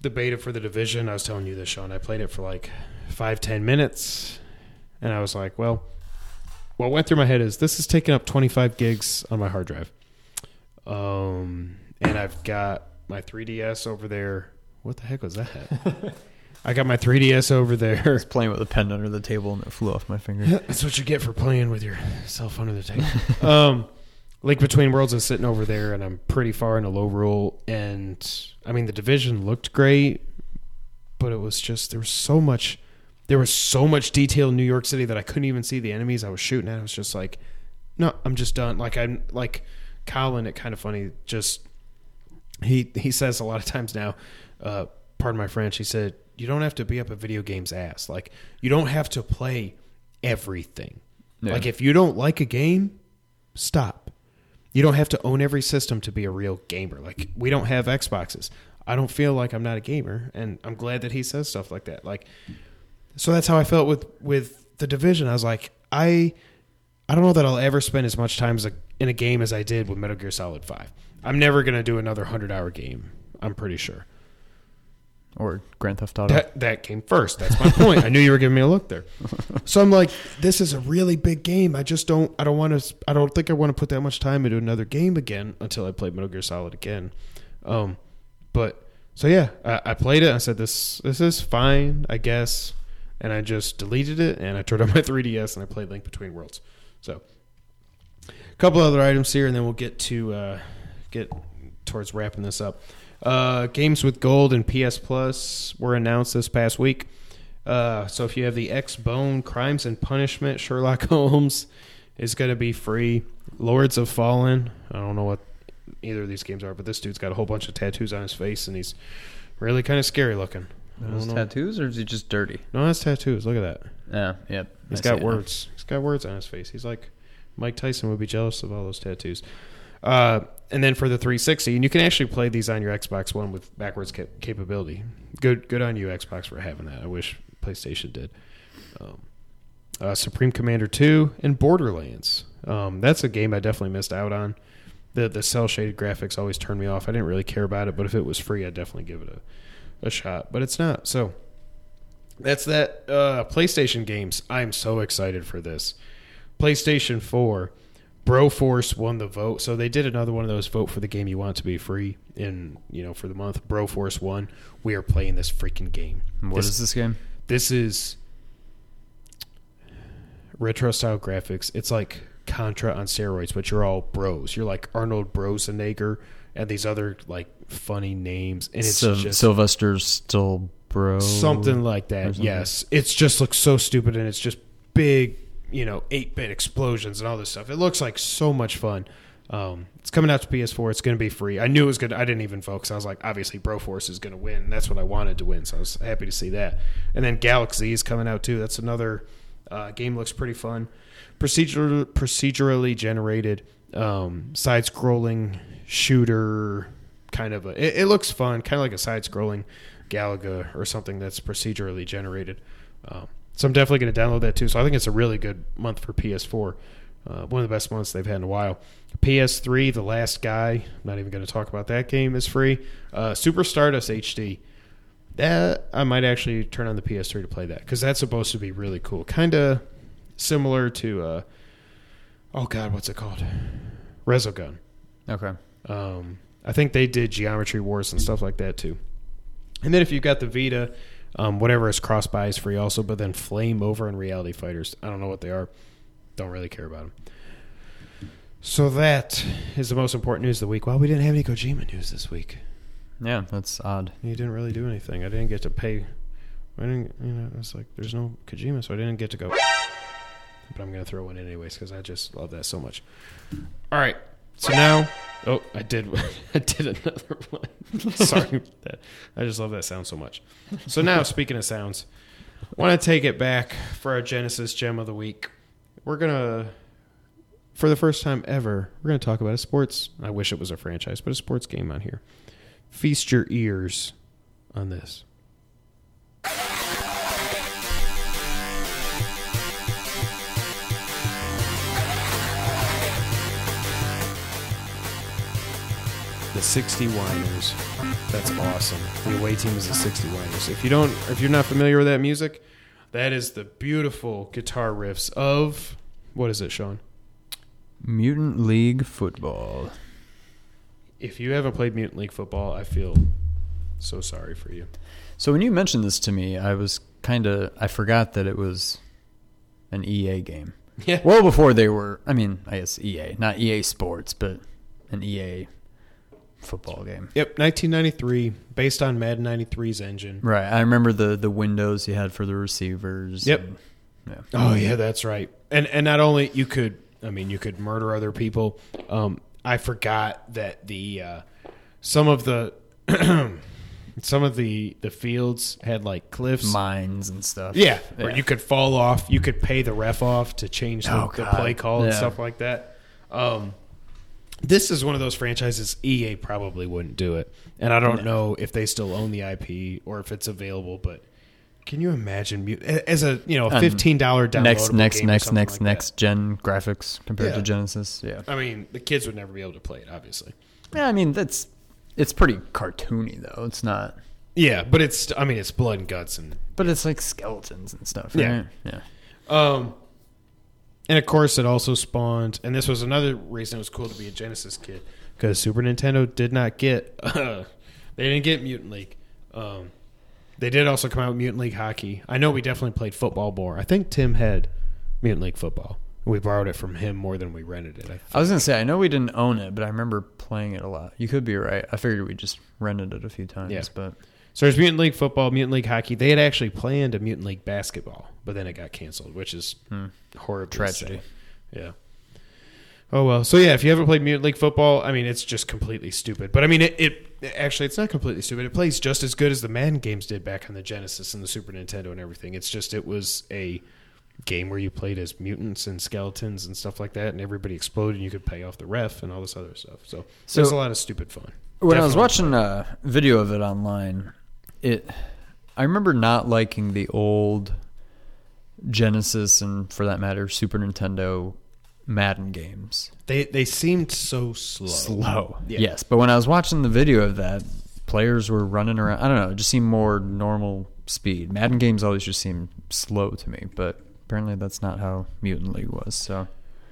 the beta for the division. I was telling you this, Sean. I played it for like five ten minutes, and I was like, well, what went through my head is this is taking up twenty five gigs on my hard drive, um, and I've got my 3ds over there. What the heck was that? I got my 3ds over there. I was playing with a pen under the table and it flew off my finger. That's what you get for playing with your cell phone under the table. um, Link Between Worlds is sitting over there, and I'm pretty far in a Lorule. And I mean, the division looked great, but it was just there was so much, there was so much detail in New York City that I couldn't even see the enemies I was shooting at. I was just like, no, I'm just done. Like I'm like Colin. It kind of funny. Just he he says a lot of times now. Uh, pardon my French, he said, you don't have to be up a video game's ass. Like, you don't have to play everything. Yeah. Like, if you don't like a game, stop. You don't have to own every system to be a real gamer. Like, we don't have Xboxes. I don't feel like I'm not a gamer, and I'm glad that he says stuff like that. Like, so that's how I felt with with the division. I was like, I, I don't know that I'll ever spend as much time as a, in a game as I did with Metal Gear Solid Five. I'm never gonna do another hundred hour game. I'm pretty sure. Or Grand Theft Auto. That that came first. That's my point. I knew you were giving me a look there. So I'm like, this is a really big game. I just don't. I don't want to. I don't think I want to put that much time into another game again until I play Metal Gear Solid again. Um, but so yeah, I, I played it. I said this this is fine, I guess, and I just deleted it and I turned on my 3ds and I played Link Between Worlds. So a couple other items here, and then we'll get to uh, get towards wrapping this up. Uh, games with gold and PS Plus were announced this past week. Uh, so if you have the X Bone Crimes and Punishment, Sherlock Holmes is going to be free. Lords of Fallen, I don't know what either of these games are, but this dude's got a whole bunch of tattoos on his face and he's really kind of scary looking. Those tattoos, or is he just dirty? No, that's tattoos. Look at that. Yeah, yep. He's I got see it words. He's got words on his face. He's like Mike Tyson would be jealous of all those tattoos. Uh, and then for the 360, and you can actually play these on your Xbox One with backwards cap- capability. Good, good on you, Xbox, for having that. I wish PlayStation did. Um, uh, Supreme Commander 2 and Borderlands. Um, that's a game I definitely missed out on. The the cel shaded graphics always turned me off. I didn't really care about it, but if it was free, I'd definitely give it a, a shot. But it's not. So that's that. Uh, PlayStation games. I'm so excited for this. PlayStation 4. Broforce won the vote, so they did another one of those vote for the game you want to be free in you know for the month. Broforce won. We are playing this freaking game. What this, is this game? This is retro style graphics. It's like Contra on steroids, but you're all bros. You're like Arnold Brosenegger and these other like funny names, and it's Syl- just Sylvester bro. something like that. something. Yes, it's just looks so stupid, and it's just big, you know, eight bit explosions and all this stuff. It looks like so much fun. Um, it's coming out to PS4. It's going to be free. I knew it was good. I didn't even because I was like, obviously, Broforce is going to win. That's what I wanted to win, so I was happy to see that. And then Galak-Z is coming out too. That's another uh, game. Looks pretty fun. Procedural, procedurally generated, um, side scrolling shooter kind of a. It, it looks fun, kind of like a side scrolling Galaga or something that's procedurally generated. Um, so I'm definitely going to download that too. So I think it's a really good month for PS4. Uh, one of the best months they've had in a while. PS3, The Last Guy. I'm not even going to talk about that game. Is free. Uh, Super Stardust HD. That I might actually turn on the PS3 to play that because that's supposed to be really cool. Kind of similar to. Uh, oh God, what's it called? Resogun. Okay. Um, I think they did Geometry Wars and stuff like that too. And then if you've got the Vita, um, whatever is cross buy is free also. But then Flame Over and Reality Fighters, I don't know what they are. Don't really care about them. So that is the most important news of the week. Well, we didn't have any Kojima news this week. Yeah, that's odd. He didn't really do anything. I didn't get to pay. I didn't, you know, it's like there's no Kojima, so I didn't get to go. But I'm gonna throw one in anyways because I just love that so much. All right, so now, oh, I did, I did another one. Sorry about that. I just love that sound so much. So now, speaking of sounds, want to take it back for our Genesis gem of the week. We're gonna, for the first time ever, we're gonna talk about a sports. I wish it was a franchise, but a sports game on here feast your ears on this. The 60 Winers. That's awesome. The away team is the 60 Winers. If you don't if you're not familiar with that music, that is the beautiful guitar riffs of what is it, Sean? Mutant League Football. If you haven't played Mutant League football, I feel so sorry for you. So when you mentioned this to me, I was kind of I forgot that it was an EA game. Yeah. Well, before they were, I mean, I guess EA, not EA Sports, but an EA football game. Yep, 1993, based on Madden 93's engine. Right. I remember the the windows you had for the receivers. Yep. and- yeah. Oh yeah, that's right. And and not only you could, I mean, you could murder other people. Um, I forgot that the uh, some of the some of the the fields had like cliffs. Mines and stuff. yeah, where you could fall off. You could pay the ref off to change the, Oh, the play call and stuff like that. Um, this is one of those franchises EA probably wouldn't do it, and I don't know if they still own the IP or if it's available. But can you imagine as a you know And fifteen dollar downloadable Next, next, game or next, something next, like that? next gen graphics compared Yeah. to Genesis. Yeah. I mean, the kids would never be able to play it, obviously. Yeah, I mean that's it's pretty cartoony though. It's not, Yeah, but it's I mean it's blood and guts and but it's like skeletons and stuff. Yeah. Yeah. Um, and of course, it also spawned, and this was another reason it was cool to be a Genesis kid because Super Nintendo did not get, they didn't get Mutant League. Um, they did also come out with Mutant League Hockey. I know we definitely played football more. I think Tim had Mutant League Football. We borrowed it from him more than we rented it. I I was gonna say I know we didn't own it, but I remember playing it a lot. You could be right. I figured we just rented it a few times, Yeah. but So there's Mutant League Football, Mutant League Hockey. They had actually planned a Mutant League Basketball, but then it got canceled, which is Hmm. horribly Tragedy. sad. Yeah. Oh well. So yeah, if you haven't played Mutant League Football, I mean it's just completely stupid. But I mean it, it actually it's not completely stupid. It plays just as good as the Madden games did back on the Genesis and the Super Nintendo and everything. It's just it was a game where you played as mutants and skeletons and stuff like that, and everybody exploded, and you could pay off the ref and all this other stuff. So, So- there's a lot of stupid fun. when I was Definitely watching a video of it online, it I remember not liking the old Genesis and for that matter Super Nintendo Madden games. They they seemed so slow. Slow. Yeah. Yes, but when I was watching the video of that, players were running around. I don't know, it just seemed more normal speed. Madden games always just seemed slow to me, but apparently that's not how Mutant League was. So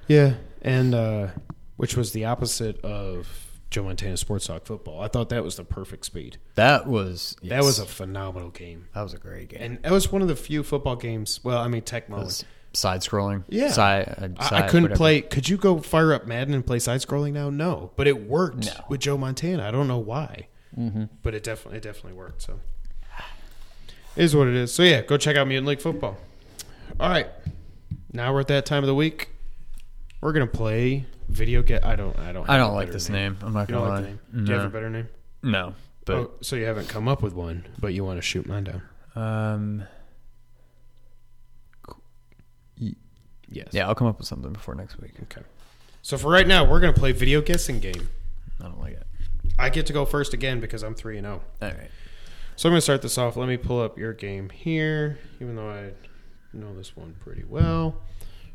Yeah, and uh, which was the opposite of Joe Montana Sports Talk football. I thought that was the perfect speed. that was That was a phenomenal game, that was a great game. and that was one of the few football games. Well, I mean, Tecmo. side scrolling. Yeah. Side, uh, I, I couldn't whatever. play. Could you go fire up Madden and play side scrolling now? No, but it worked No. with Joe Montana. I don't know why, Mm-hmm. but it definitely it definitely worked. So it is what it is. So yeah, go check out Mutant League Football. All right, now we're at that time of the week. We're gonna play video. game. I don't I don't I don't like this name. name. I'm not You gonna lie. like name? Do you have a better name? no, but oh, so you haven't come up with one, but you want to shoot mine down? um, Yes. yeah, I'll come up with something before next week. Okay. So for right now, we're gonna play video guessing game. I don't like it. I get to go first again because I'm three and zero. All right. So I'm gonna start this off. Let me pull up your game here, even though I know this one pretty well.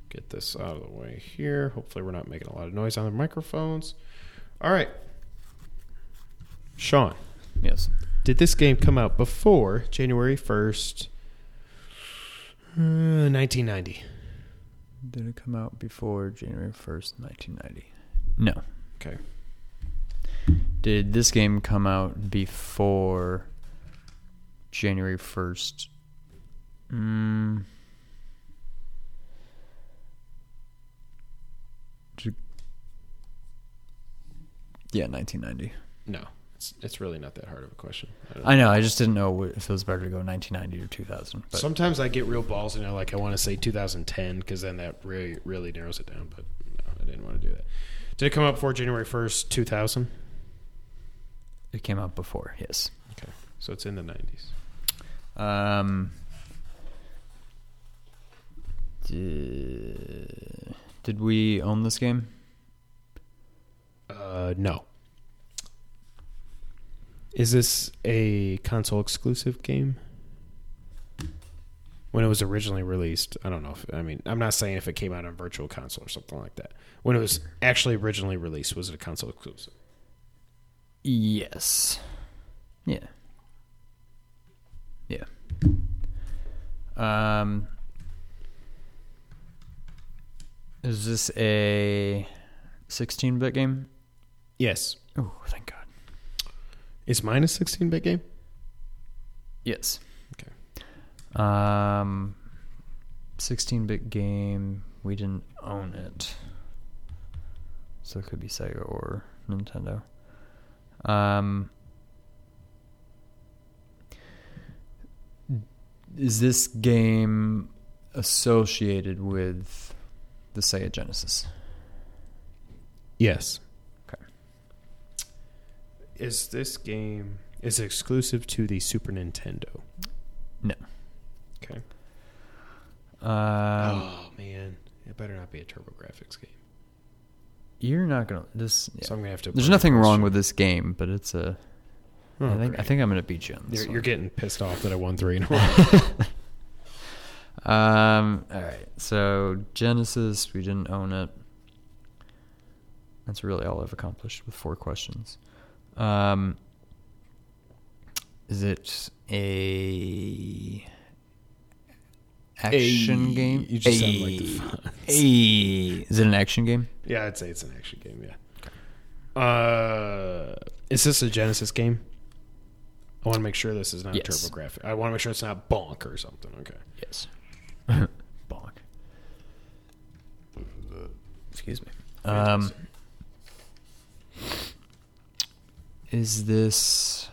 Get this out of the way here. Hopefully, we're not making a lot of noise on the microphones. All right, Sean. Yes. Did this game come out before January 1st, uh, 1990? Did it come out before January first, nineteen ninety? No. Okay. Did this game come out before January first? Mm. Yeah, nineteen ninety. No, it's, it's really not that hard of a question. I I know. I just didn't know if it was better to go 1990 or 2000. But Sometimes I get real balls and I like I want to say 2010 because then that really really narrows it down. But no, I didn't want to do that. Did it come out before January 1st, 2000? it came out before. Yes. Okay, so it's in the 90s. Um. Did, did we own this game? Uh, no. Is this a console exclusive game? When it was originally released, I don't know if I mean I'm not saying if it came out on virtual console or something like that. When it was actually originally released, was it a console exclusive? Yes. Yeah. Yeah. Um. Is this a 16-bit game? Yes. Oh, thank God. Is mine a 16-bit game? Yes. Okay. Um, 16-bit game. We didn't own it, so it could be Sega or Nintendo. Um, is this game associated with the Sega Genesis? Yes. Okay. Is this game Is it exclusive to the Super Nintendo? No. Okay. Um, oh man, it better not be a TurboGrafx game. You're not gonna this. yeah. So I'm gonna have to. There's nothing a wrong with this game, but it's a. I Oh, think I think I'm gonna beat you on this. you're, one. you're getting pissed off that I won three in a row. Um. All right. So Genesis, we didn't own it. That's really all I've accomplished with four questions. Um. Is it a action A- game? you just sound like the A- A- Is it an action game? yeah, I'd say it's an action game. Yeah. Uh, is this a Genesis game? I want to make sure this is not Yes. TurboGrafx. I want to make sure it's not Bonk or something. Okay. Yes. Bonk. Excuse me. Um, is this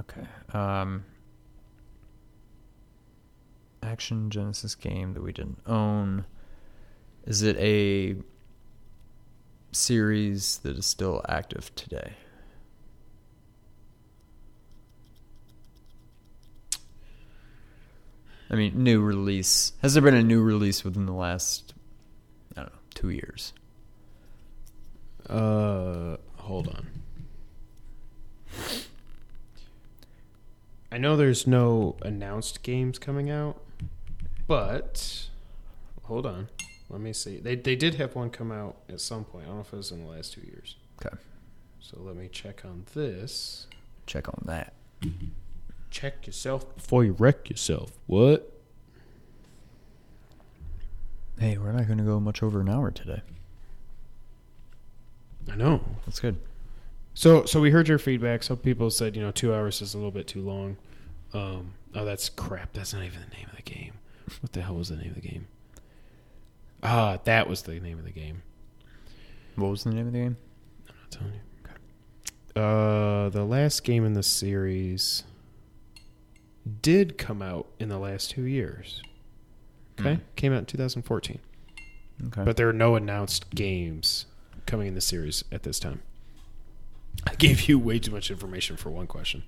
okay? Um, action Genesis game that we didn't own. Is it a series that is still active today? I mean, new release. Has there been a new release within the last, I don't know, two years? Uh, hold on. I know there's no announced games coming out, but hold on. Let me see. They they did have one come out at some point. I don't know if it was in the last two years. Okay. So let me check on this. Check on that. Check yourself before you wreck yourself. What? Hey, we're not going to go much over an hour today. I know. That's good. So so we heard your feedback. Some people said you know two hours is a little bit too long. Um, oh, that's crap. That's not even the name of the game. What the hell was the name of the game? Ah, that was the name of the game. What was the name of the game? I'm not telling you. Okay. Uh, the last game in the series did come out in the last two years. Okay, Hmm. came out in 2014, Okay. but there are no announced games coming in the series at this time. I gave you way too much information for one question.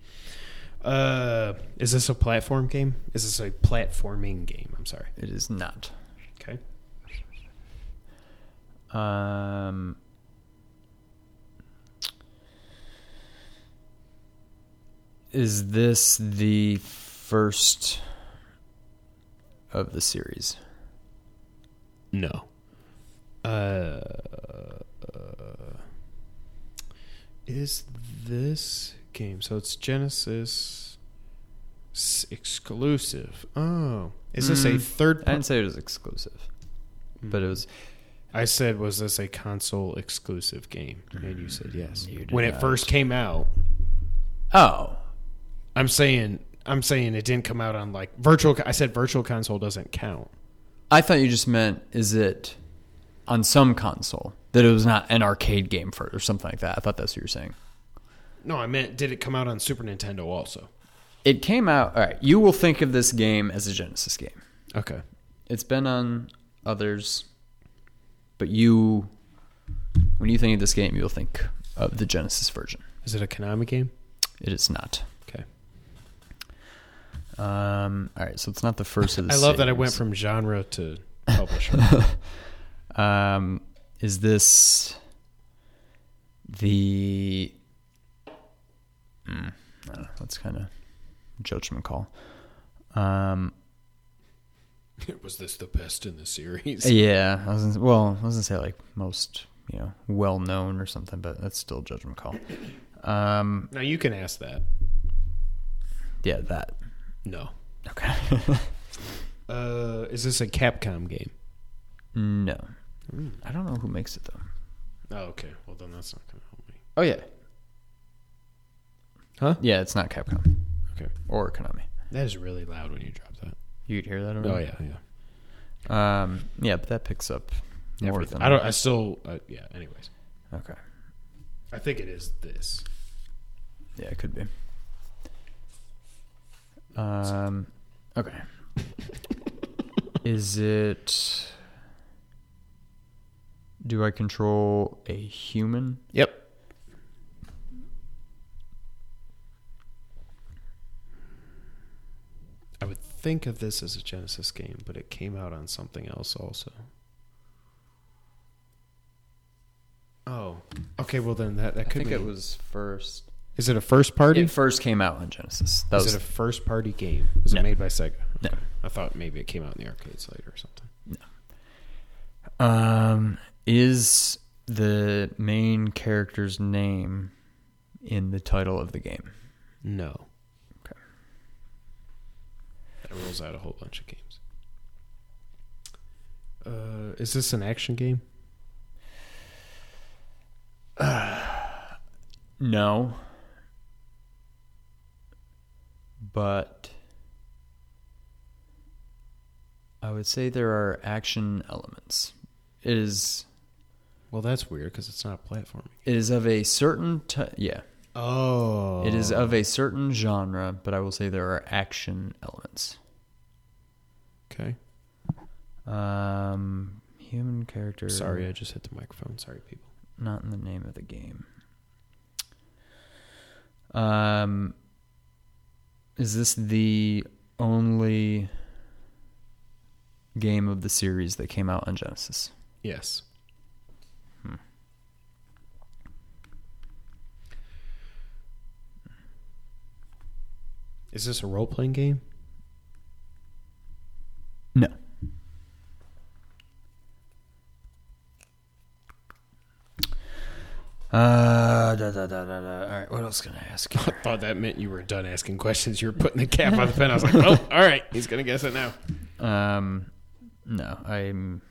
Uh, is this a platform game? Is this a platforming game? I'm sorry. it is not. Okay. Um. Is this the first of the series? No. Uh, is this game? So it's Genesis exclusive. Oh, is this a Mm, third? I didn't say it was exclusive, but it was. I said, was this a console exclusive game? And you said yes. You did When it first came out, Oh, I'm saying, I'm saying it didn't come out on like virtual. I said virtual console doesn't count. I thought you just meant is it on some console that it was not an arcade game for or something like that. I thought that's what you were saying. No, I meant did it come out on Super Nintendo also? It came out. All right, you will think of this game as a Genesis game. Okay. It's been on others, but you, when you think of this game, you'll think of the Genesis version. Is it a Konami game? It is not. Um, all right, so it's not the first of the. I love that I went from genre to publisher. Um, is this the? Mm, I don't know. That's kind of judgment call. Um, was this the best in the series? yeah, I was gonna, well, I was gonna say like most, you know, well known or something, but that's still judgment call. Um, Now you can ask that. yeah, that. No. Okay. Uh, is this a Capcom game? no, I don't know who makes it though. Oh, okay. Well, then that's not going to help me. Oh yeah, Huh? yeah, it's not Capcom Okay. or Konami. That is really loud when you drop that. You could hear that. Over Oh yeah, yeah. Um, yeah, but that picks up more Everything. than I don't. I still. Uh, yeah. Anyways, Okay. I think it is this. Yeah, it could be. Um, okay. Is it? Do I control a human? Yep. I would think of this as a Genesis game, but it came out on something else also. Oh, okay. Well, then that that I could think be. it was first. Is it a first party? It first came out on Genesis. That Is was it a first party game? Was No. it made by Sega? No. I thought maybe it came out in the arcades later or something. Um, is the main character's name in the title of the game? No. Okay. That rules out a whole bunch of games. Uh, is this an action game? No. But I would say there are action elements. It is Well, that's weird because it's not a platforming. it is of a certain t- yeah. Oh, It is of a certain genre, but I will say there are action elements. okay. Um human character Sorry, I just hit the microphone. Sorry, people. not in the name of the game. Um, is this the only game of the series that came out on Genesis? Yes. Hmm. Is this a role playing game? No. Uh, da, da, da, da, da. All right, what else can I ask? I thought that meant you were done asking questions. You were putting the cap on the pen. I was like, well, all right, he's gonna guess it now. Um, no, I'm.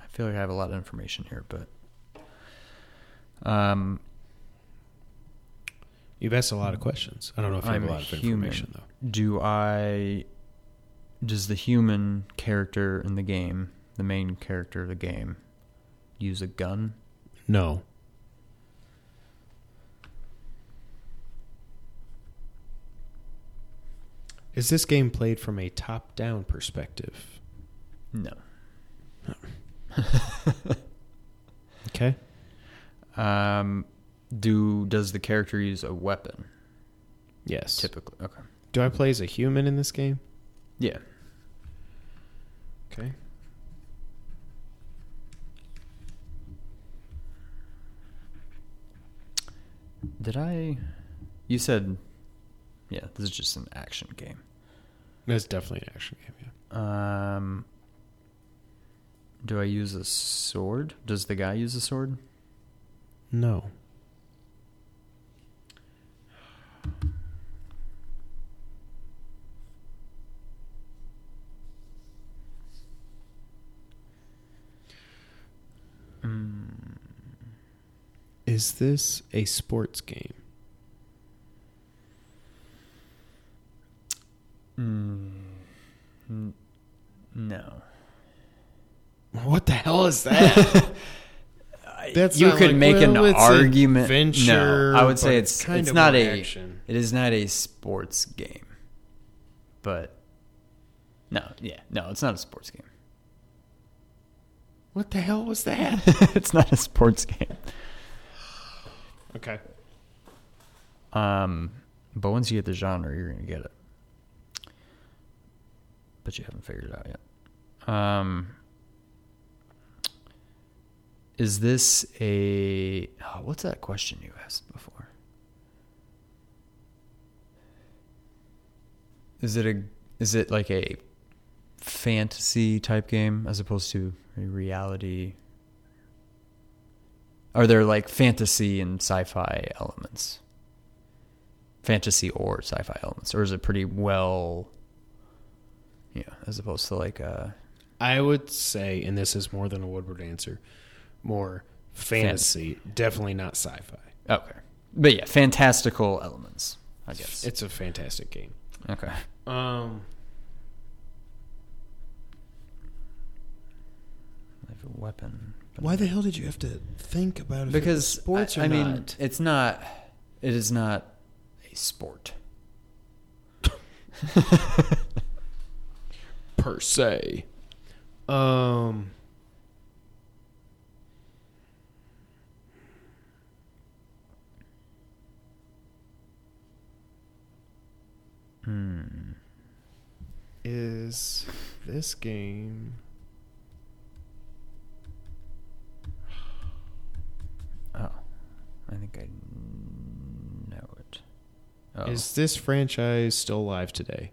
I feel like I have a lot of information here, but um, You've asked a lot of questions. I don't know if you I'm have a lot of human. information though. do I? Does the human character in the game, the main character of the game, use a gun? No. Is this game played from a top down perspective? No. Okay. Um, do does the character use a weapon? Yes. Typically, okay. Do I play as a human in this game? Yeah. Okay. Did I? You said, yeah. This is just an action game. It's definitely an action game, yeah. Um, do I use a sword? Does the guy use a sword? No. Is this a sports game? mm, no. What the hell is that? That's you could like, make an well, it's argument. adventure, no, I would say it's it's kind it's of not a action. it is not a sports game, but no, yeah, no, it's not a sports game. what the hell was that? it's not a sports game. Okay. Um, but once you get the genre, you're gonna get it. But you haven't figured it out yet. Um, is this a oh, what's that question you asked before? Is it a is it like a fantasy type game as opposed to a reality? Are there like fantasy and sci-fi elements? Fantasy or sci-fi elements, or is it pretty well? Yeah, as opposed to like uh I would say, and this is more than a Woodward answer, more fantasy, definitely not sci-fi. okay, but yeah, fantastical elements. I guess It's a fantastic game. okay. Um, I have a weapon. But why I'm- the hell did you have to think about it? because sports I, or I mean, not? it's not. It is not a sport. per se. Um, Hmm. is this game? I think I know it. Oh. Is this franchise still alive today?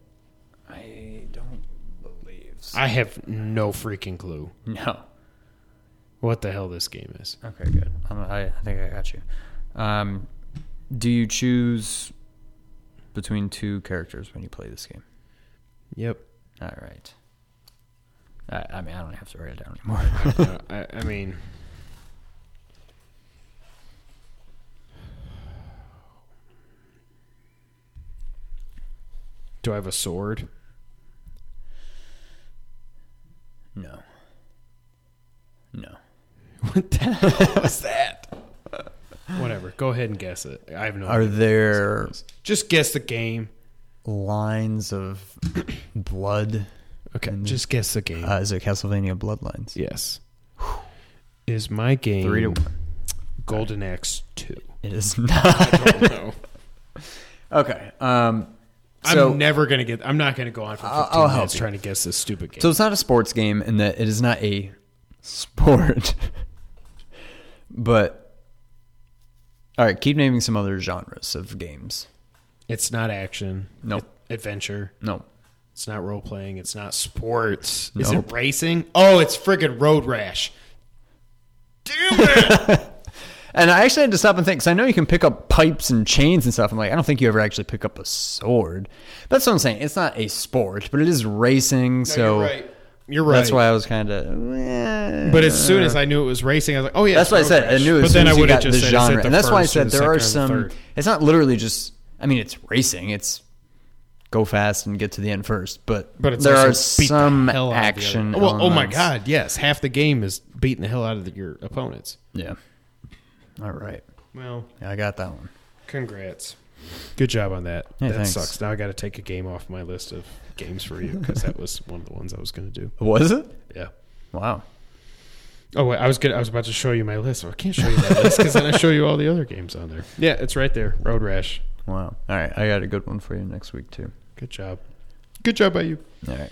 I don't believe. So. I have no freaking clue no. what the hell this game is. Okay, good. I'm, I, I think I got you. Um, do you choose between two characters when you play this game? Yep. All right. I, I mean, I don't have to write it down anymore. I, I mean, do I have a sword? no. No. What the hell was that? Whatever. Go ahead and guess it. I have no. Are idea. there Just guess the game. lines of blood? Okay. And- Just guess the game. Uh, is it Castlevania Bloodlines? yes. Is my game Three to one. Golden Axe two? It is I not. don't know. okay. Um, so, I'm never gonna get. I'm not gonna go on for 15 I'll- I'll minutes trying to guess this stupid game. so it's not a sports game in that it is not a sport. but all right, keep naming some other genres of games. it's not action. Nope. Adventure. No. It's not role playing. It's not sports. Is it racing? Oh, it's friggin' Road Rash. Damn it! And I actually had to stop and think because I know you can pick up pipes and chains and stuff. I'm like, I don't think you ever actually pick up a sword. That's what I'm saying. It's not a sport, but it is racing. No, so you're right. You're right. that's why I was kind of. But as soon as I knew it was racing, I was like, "Oh yeah." That's what I said. I knew as But soon then I as you would have just the said, genre, and that's why I said there are second or the some. It's not literally just. I mean, it's racing. It's go fast and get to the end first. But But it's there are some hell out of the action. Well, oh my god, yes. Half the game is beating the hell out of the, your opponents. Yeah. All right. Well, I got that one. congrats. Good job on that. Yeah, that thanks. sucks. Now I got to take a game off my list of games for you because that was one of the ones I was going to do. Was it? Yeah. Wow. Oh wait, I was good. I was about to show you my list. I can't show you that list because then I show you all the other games on there. Yeah, it's right there. Road Rash. Wow. All right. I got a good one for you next week too. Good job. Good job by you. All right.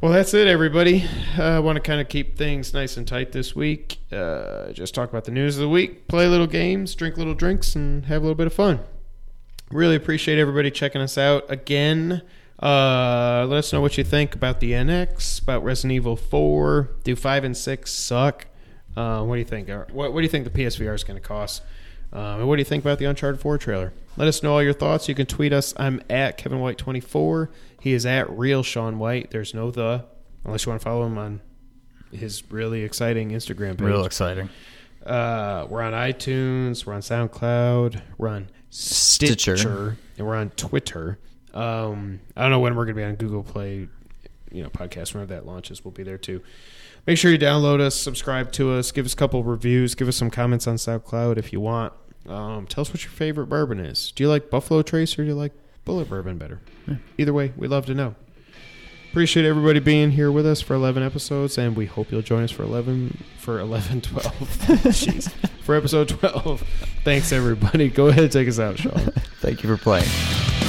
Well, that's it, everybody. Uh, I want to kind of keep things nice and tight this week. Uh, just talk about the news of the week, play little games, drink little drinks, and have a little bit of fun. Really appreciate everybody checking us out again. Uh, let us know what you think about the NX, about Resident Evil 4. Do 5 and 6 suck? Uh, what do you think? What, what do you think the PSVR is going to cost? Um, and what do you think about the Uncharted 4 trailer? Let us know all your thoughts. You can tweet us. I'm at Kevin White 24. He is at Real Sean White. There's no the, unless you want to follow him on his really exciting Instagram page. Real exciting. Uh, we're on iTunes. We're on SoundCloud. We're on Stitcher, Stitcher. and we're on Twitter. Um, I don't know when we're going to be on Google Play, you know, podcast. Whenever that launches, we'll be there too. Make sure you download us, subscribe to us, give us a couple reviews, give us some comments on SoundCloud if you want. Um, tell us what your favorite bourbon is. Do you like Buffalo Trace or do you like Bulleit Bourbon better? Either way, we'd love to know. Appreciate everybody being here with us for 11 episodes, and we hope you'll join us for 11 for 11, 12. Jeez, for episode 12. Thanks everybody. Go ahead, and take us out, Sean. Thank you for playing.